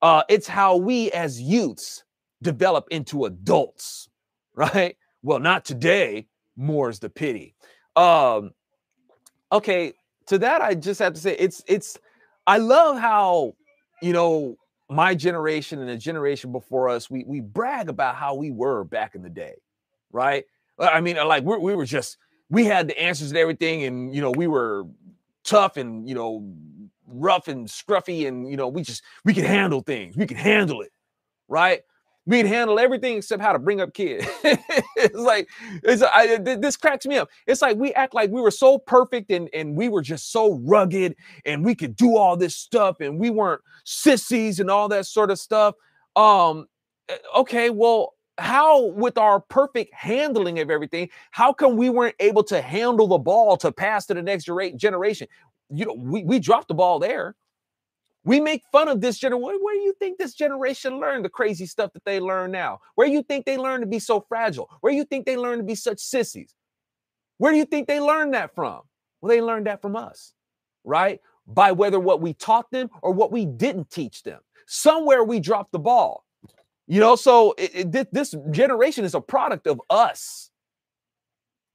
Uh, it's how we as youths develop into adults, right? Well, not today. More's the pity. Um, okay, to that I just have to say it's it's I love how you know my generation and the generation before us we we brag about how we were back in the day, right? I mean, uh, like we we were just we had the answers to everything, and you know we were tough and you know rough and scruffy, and you know we just we could handle things, we could handle it, right? We'd handle everything except how to bring up kids. it's like it's I, this cracks me up. It's like we act like we were so perfect and and we were just so rugged and we could do all this stuff and we weren't sissies and all that sort of stuff. Um, eh, okay, well. How, with our perfect handling of everything, how come we weren't able to handle the ball to pass to the next generation? You know, we, we dropped the ball there. We make fun of this generation. Where, do you think this generation learned the crazy stuff that they learn now? Where do you think they learn to be so fragile? Where do you think they learn to be such sissies? Where do you think they learned that from? Well, they learned that from us, right? By whether what we taught them or what we didn't teach them. Somewhere we dropped the ball. You know, so it, it, this generation is a product of us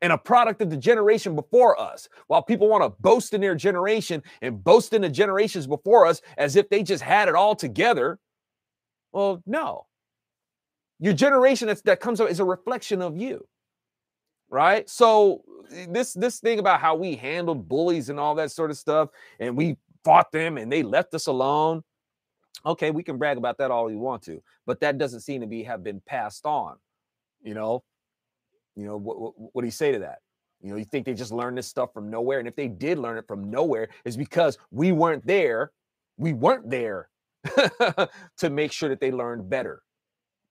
and a product of the generation before us. While people want to boast in their generation and boast in the generations before us as if they just had it all together, well, no. Your generation that's, that comes up is a reflection of you, right? So this this thing about how we handled bullies and all that sort of stuff, and we fought them and they left us alone. Okay, we can brag about that all we want to, but that doesn't seem to be have been passed on, you know you know, what, what, what do you say to that? You know, you think they just learned this stuff from nowhere. And if they did learn it from nowhere, it's because we weren't there. We weren't there to make sure that they learned better.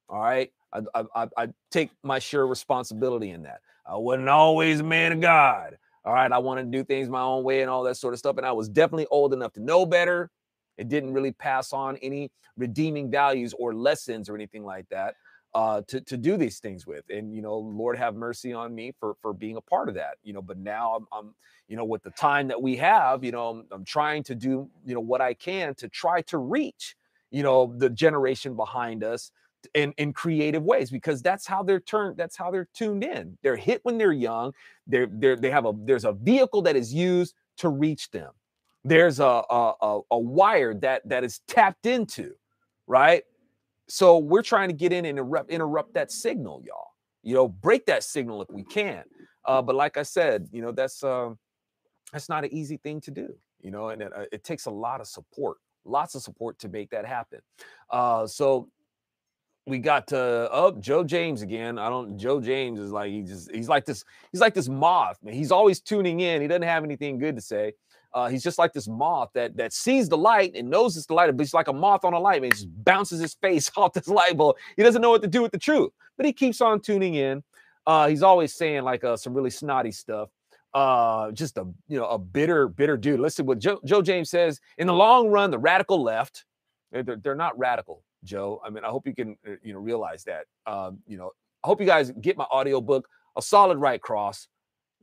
All right. I, I, I take my sure responsibility in that. I wasn't always a man of God. All right. I wanted to do things my own way and all that sort of stuff. And I was definitely old enough to know better. It didn't really pass on any redeeming values or lessons or anything like that uh, to to do these things with. And you know, Lord have mercy on me for for being a part of that. You know, but now I'm, I'm you know with the time that we have, you know, I'm, I'm trying to do you know what I can to try to reach you know the generation behind us in in creative ways because that's how they're turned that's how they're tuned in they're hit when they're young they're, they're they have a there's a vehicle that is used to reach them there's a a, a wire that that is tapped into right so we're trying to get in and interrupt, interrupt that signal, y'all. You know, break that signal if we can. Uh, but like I said, you know, that's uh, that's not an easy thing to do. You know, and it, uh, it takes a lot of support, lots of support to make that happen. Uh, so we got uh oh Joe James again. I don't Joe James is like he just he's like this he's like this moth, man. He's always tuning in. He doesn't have anything good to say. Uh, he's just like this moth that that sees the light and knows it's the light, but he's like a moth on a light. He just bounces his face off this light bulb. He doesn't know what to do with the truth, but he keeps on tuning in. Uh, he's always saying like uh, some really snotty stuff. Uh, just a you know a bitter, bitter dude. Listen what Joe, Joe James says. In the long run, the radical left, they're, they're not radical Joe. I mean, I hope you can, uh, you know, realize that. Um, you know, I hope you guys get my audio book, A Solid Right Cross,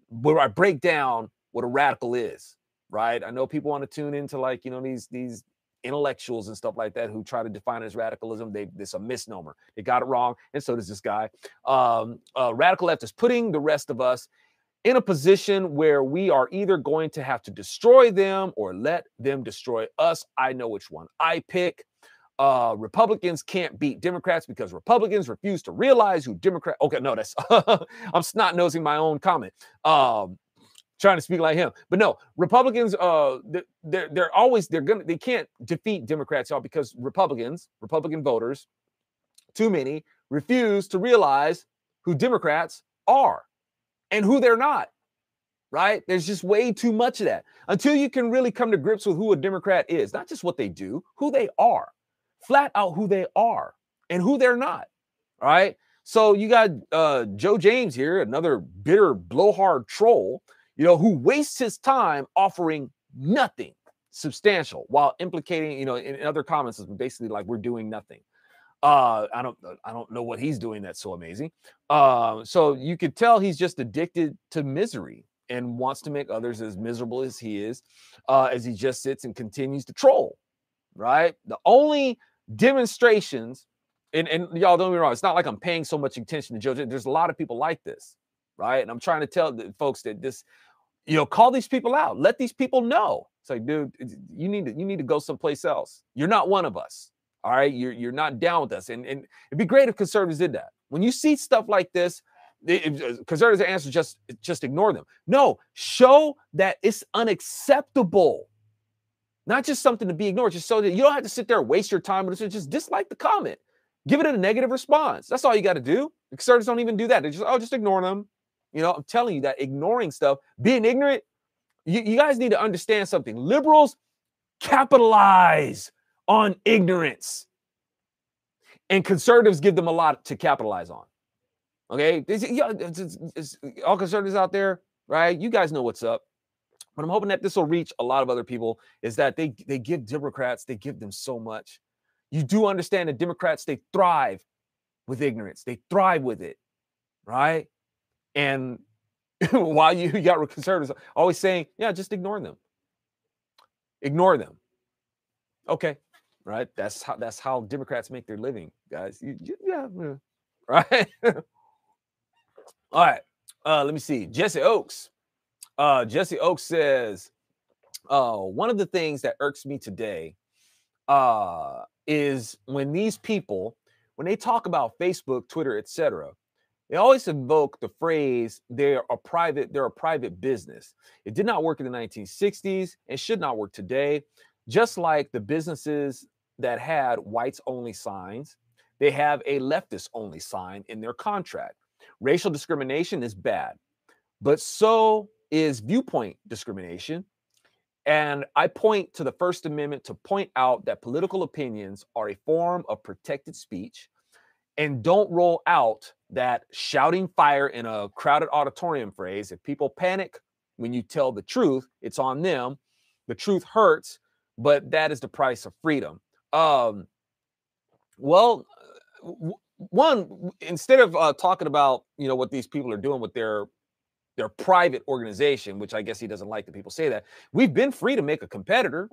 where I break down what a radical is. Right. I know people want to tune into like, you know, these these intellectuals and stuff like that who try to define as radicalism. They this a misnomer. They got it wrong, and so does this guy. Um, uh, radical left is putting the rest of us in a position where we are either going to have to destroy them or let them destroy us. I know which one I pick uh, Republicans can't beat Democrats because Republicans refuse to realize who Democrat. Okay, no, that's I'm snot nosing my own comment. Um, trying to speak like him, but no, Republicans. Uh, they're they're always they're gonna they can't defeat Democrats y'all because Republicans, Republican voters, too many refuse to realize who Democrats are and who they're not. Right? There's just way too much of that. Until you can really come to grips with who a Democrat is, not just what they do, who they are flat out who they are and who they're not. All right. So you got uh, Joe James here, another bitter blowhard troll, you know, who wastes his time offering nothing substantial while implicating, you know, in, in other comments is basically like we're doing nothing. Uh, I don't, I don't know what he's doing that's so amazing. Uh, so you could tell he's just addicted to misery and wants to make others as miserable as he is, uh, as he just sits and continues to troll. Right. The only demonstrations, and, and y'all don't me wrong, it's not like I'm paying so much attention to Joe. There's a lot of people like this, right? And I'm trying to tell the folks that this, you know, call these people out, let these people know. It's like, dude, you need to you need to go someplace else. You're not one of us. All right, you're you're not down with us. And, and it'd be great if conservatives did that. When you see stuff like this, uh, conservatives answer just just ignore them. No, show that it's unacceptable not just something to be ignored, just so that you don't have to sit there waste your time, but just dislike the comment. Give it a negative response. That's all you got to do. Conservatives don't even do that. They just, oh, just ignore them. You know, I'm telling you that ignoring stuff, being ignorant, you, you guys need to understand something. Liberals capitalize on ignorance. And conservatives give them a lot to capitalize on. Okay. all conservatives out there, right? You guys know what's up but I'm hoping that this will reach a lot of other people is that they they give Democrats, they give them so much. You do understand that Democrats, they thrive with ignorance. They thrive with it, right? And while you got conservatives always saying, yeah, just ignore them. Ignore them. Okay. Right. That's how that's how Democrats make their living, guys. You, you, yeah, right. All right. Uh, let me see. Jesse Oaks uh, Jesse Oaks says, uh, one of the things that irks me today uh, is when these people, when they talk about Facebook, Twitter, etc., they always invoke the phrase they're a private, they're a private business. It did not work in the 1960s and should not work today. Just like the businesses that had whites only signs, they have a leftist only sign in their contract. Racial discrimination is bad, but so is viewpoint discrimination. And I point to the First Amendment to point out that political opinions are a form of protected speech and don't roll out that shouting fire in a crowded auditorium phrase. If people panic when you tell the truth, it's on them. The truth hurts, but that is the price of freedom. Um, well, one instead of uh, talking about you know what these people are doing with their their private organization, which I guess he doesn't like that people say that. We've been free to make a competitor,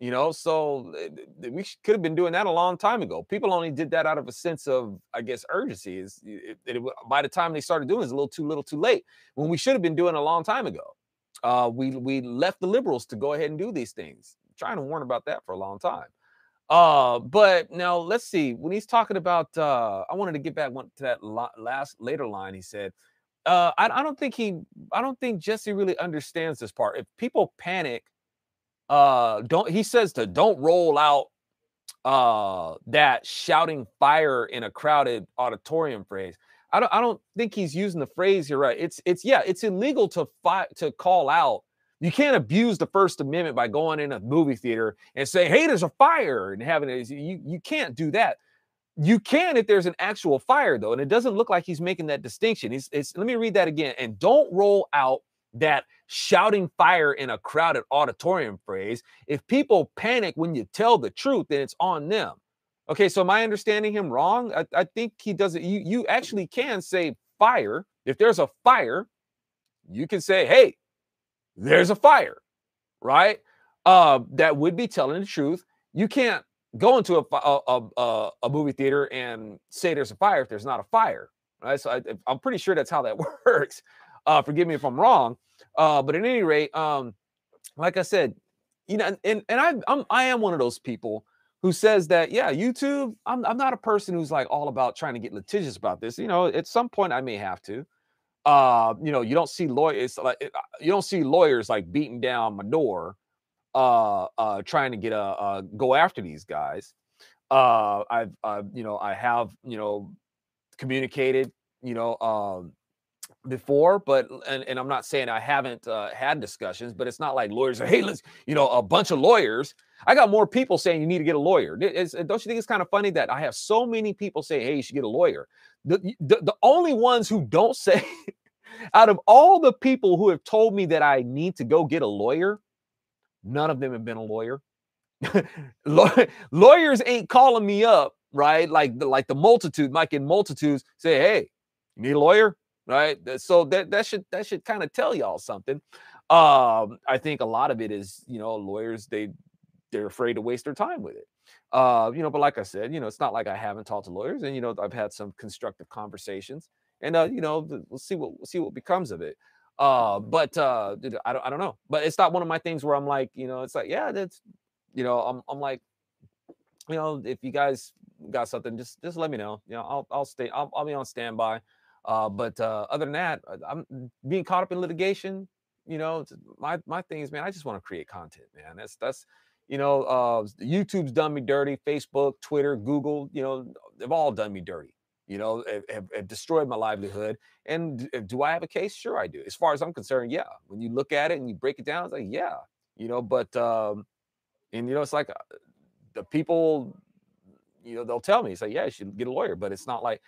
you know, so we could have been doing that a long time ago. People only did that out of a sense of, I guess, urgency. Is it, it, by the time they started doing it, it's a little too little, too late. When we should have been doing a long time ago. Uh, we we left the liberals to go ahead and do these things. I'm trying to warn about that for a long time. Uh, but now let's see. When he's talking about, uh, I wanted to get back one to that last later line. He said, uh, I, I don't think he, I don't think Jesse really understands this part. If people panic, uh, don't he says to don't roll out uh that shouting fire in a crowded auditorium phrase. I don't I don't think he's using the phrase here right. It's it's yeah, it's illegal to fight to call out. You can't abuse the First Amendment by going in a movie theater and say, "Hey, there's a fire," and having it. You you can't do that. You can if there's an actual fire though, and it doesn't look like he's making that distinction. He's, it's, let me read that again. And don't roll out that shouting fire in a crowded auditorium phrase. If people panic when you tell the truth, then it's on them. Okay, so am I understanding him wrong? I, I think he doesn't. You you actually can say fire. If there's a fire, you can say, hey, there's a fire, right? Uh, that would be telling the truth. You can't go into a, a, a, a movie theater and say there's a fire if there's not a fire, right? So I, I'm pretty sure that's how that works. Uh, forgive me if I'm wrong. Uh, but at any rate, um, like I said, you know, and and I I'm I am one of those people who says that yeah, YouTube. I'm I'm not a person who's like all about trying to get litigious about this. You know, at some point I may have to. Uh, you know, you don't see lawyers like uh, you don't see lawyers like beating down my door, uh, uh, trying to get a uh, go after these guys. Uh, I've uh, you know I have you know communicated you know um before, but and, and I'm not saying I haven't uh, had discussions, but it's not like lawyers say, hey, let's, you know, a bunch of lawyers. I got more people saying you need to get a lawyer. It's, don't you think it's kind of funny that I have so many people say, hey, you should get a lawyer? The, the, the only ones who don't say, out of all the people who have told me that I need to go get a lawyer, none of them have been a lawyer. Lawyers ain't calling me up, right? Like the like the multitude, like in multitudes, say, hey, you need a lawyer? Right? So that that should that should kind of tell y'all something. Um, I think a lot of it is, you know, lawyers they they're afraid to waste their time with it. Uh, you know, but like I said, you know, it's not like I haven't talked to lawyers, and you know, I've had some constructive conversations, and uh, you know, we'll see what we'll see what becomes of it. Uh, but uh, I don't I don't know, but it's not one of my things where I'm like, you know, it's like, yeah, that's, you know, I'm I'm like, you know, if you guys got something, just just let me know. You know, I'll I'll stay, I'll, I'll be on standby. Uh, but uh, other than that, uh, I'm being caught up in litigation. You know, my my thing is, man, I just want to create content, man. That's that's you know, uh, YouTube's done me dirty. Facebook, Twitter, Google, you know, they've all done me dirty. You know, have, have destroyed my livelihood. And do I have a case? Sure, I do. As far as I'm concerned, yeah. When you look at it and you break it down, it's like, yeah, you know. But um, and you know, it's like uh, the people, you know, they'll tell me, it's like, yeah, you should get a lawyer. But it's not like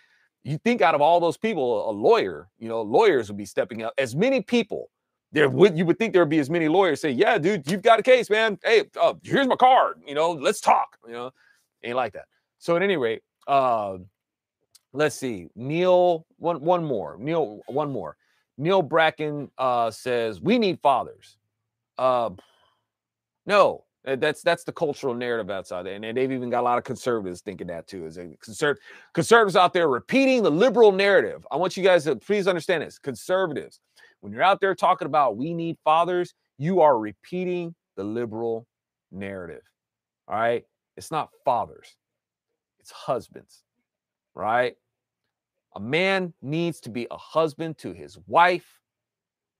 you think out of all those people, a lawyer, you know, lawyers would be stepping up. As many people, there would you would think there would be as many lawyers say, "Yeah, dude, you've got a case, man. Hey, uh, here's my card. You know, let's talk." You know, ain't like that. So at any rate, uh, let's see. Neil, one one more. Neil, one more. Neil Bracken uh, says we need fathers. Uh, no, that's that's the cultural narrative outside there, and they've even got a lot of conservatives thinking that too. Is conserv- conservatives out there repeating the liberal narrative? I want you guys to please understand this. Conservatives, when you're out there talking about we need fathers, you are repeating the liberal narrative. All right, it's not fathers, it's husbands. Right? A man needs to be a husband to his wife,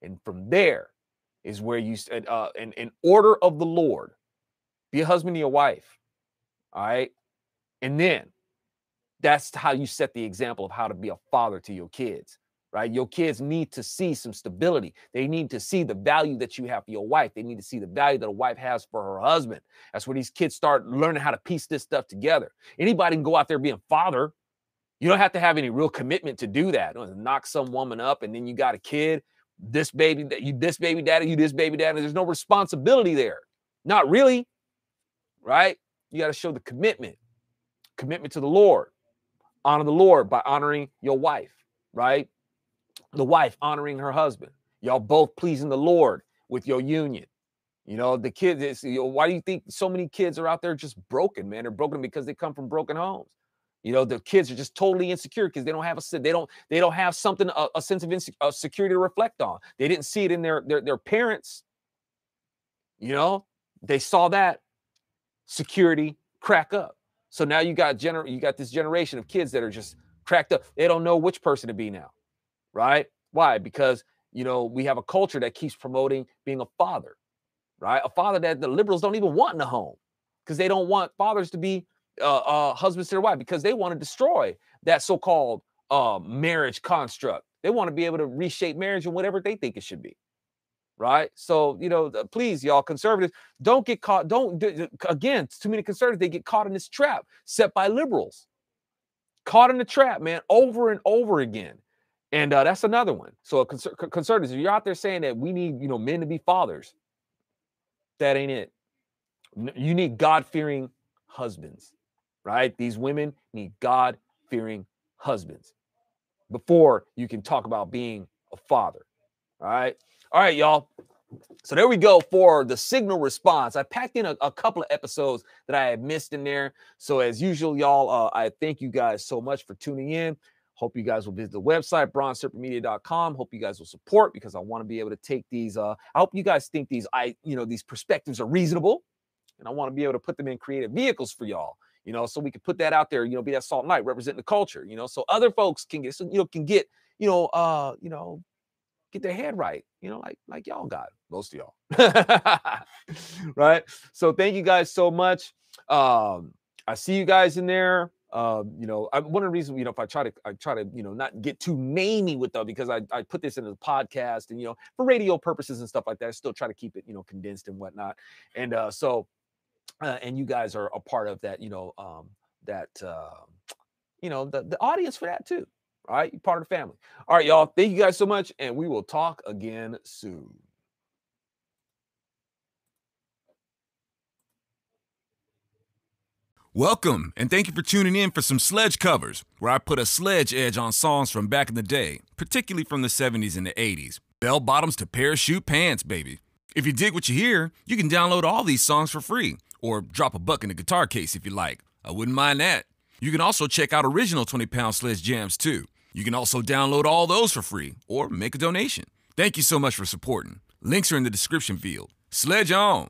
and from there is where you uh, in, in order of the Lord be a husband to your wife. All right. And then that's how you set the example of how to be a father to your kids, right? Your kids need to see some stability. They need to see the value that you have for your wife. They need to see the value that a wife has for her husband. That's where these kids start learning how to piece this stuff together. Anybody can go out there being father. You don't have to have any real commitment to do that. Knock some woman up and then you got a kid. This baby that you this baby daddy, you this baby daddy. There's no responsibility there. Not really right? You got to show the commitment, commitment to the Lord. Honor the Lord by honoring your wife, right? The wife honoring her husband. Y'all both pleasing the Lord with your union. You know, the kids, you know, why do you think so many kids are out there just broken, man? They're broken because they come from broken homes. You know, the kids are just totally insecure because they don't have a they don't they don't have something a, a sense of inse- security to reflect on. They didn't see it in their, their their parents. You know, they saw that security crack up. So now you got gener- you got this generation of kids that are just cracked up. They don't know which person to be now, right? Why? Because you know we have a culture that keeps promoting being a father, right? A father that the liberals don't even want in the home because they don't want fathers to be uh, uh, husbands to their wife because they want to destroy that so-called uh, marriage construct. They want to be able to reshape marriage and whatever they think it should be. Right. So, you know, please, y'all conservatives, don't get caught. Don't, again, too many conservatives, they get caught in this trap set by liberals. Caught in the trap, man, over and over again. And uh, that's another one. So, conser- conservatives, if you're out there saying that we need, you know, men to be fathers, that ain't it. You need God fearing husbands, right? These women need God fearing husbands before you can talk about being a father. All right. All right, y'all. So there we go for the signal response. I packed in a, a, couple of episodes that I had missed in there. So as usual, y'all, uh, I thank you guys so much for tuning in. Hope you guys will visit the website, bronzeserpentmedia.com. Hope you guys will support because I want to be able to take these. Uh, I hope you guys think these, I, you know, these perspectives are reasonable. And I want to be able to put them in creative vehicles for y'all you know, so we can put that out there, you know, be that salt night representing the culture, you know, so other folks can get, you know, can get, you know, uh, you know, get their head right, you know, like like y'all got most of y'all, right? So thank you guys so much. Um, I see you guys in there. Uh, you know, I, one of the reasons, you know, if I try to, I try to, you know, not get too namey with them because I, I put this in the podcast and, you know, for radio purposes and stuff like that, I still try to keep it, you know, condensed and whatnot. And uh, so uh, and you guys are a part of that, you know, um, that, uh, you know, the, the audience for that too. All right. You're part of the family. All right, y'all. Thank you guys so much. And we will talk again soon. Welcome, and thank you for tuning in for some sledge covers, where I put a sledge edge on songs from back in the day, particularly from the 70s and the 80s. Bell bottoms to parachute pants, baby. If you dig what you hear, you can download all these songs for free or drop a buck in the guitar case if you like. I wouldn't mind that. You can also check out original 20 pound sledge jams too. You can also download all those for free or make a donation. Thank you so much for supporting. Links are in the description field. Sledge on!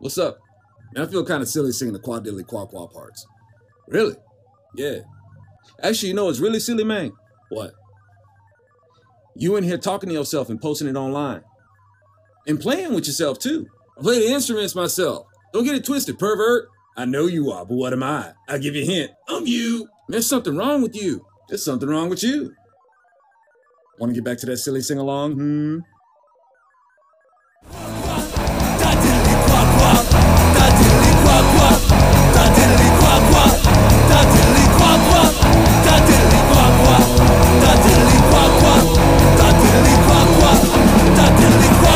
What's up? Man, I feel kind of silly singing the quad diddly quad quad parts. Really? Yeah. Actually, you know it's really silly, man. What? You in here talking to yourself and posting it online. And playing with yourself too. I play the instruments myself. Don't get it twisted, pervert. I know you are, but what am I? I'll give you a hint. I'm you. There's something wrong with you. There's something wrong with you. Want to get back to that silly sing along? Hmm. kwa, ta deli kwa kwa, ta deli kwa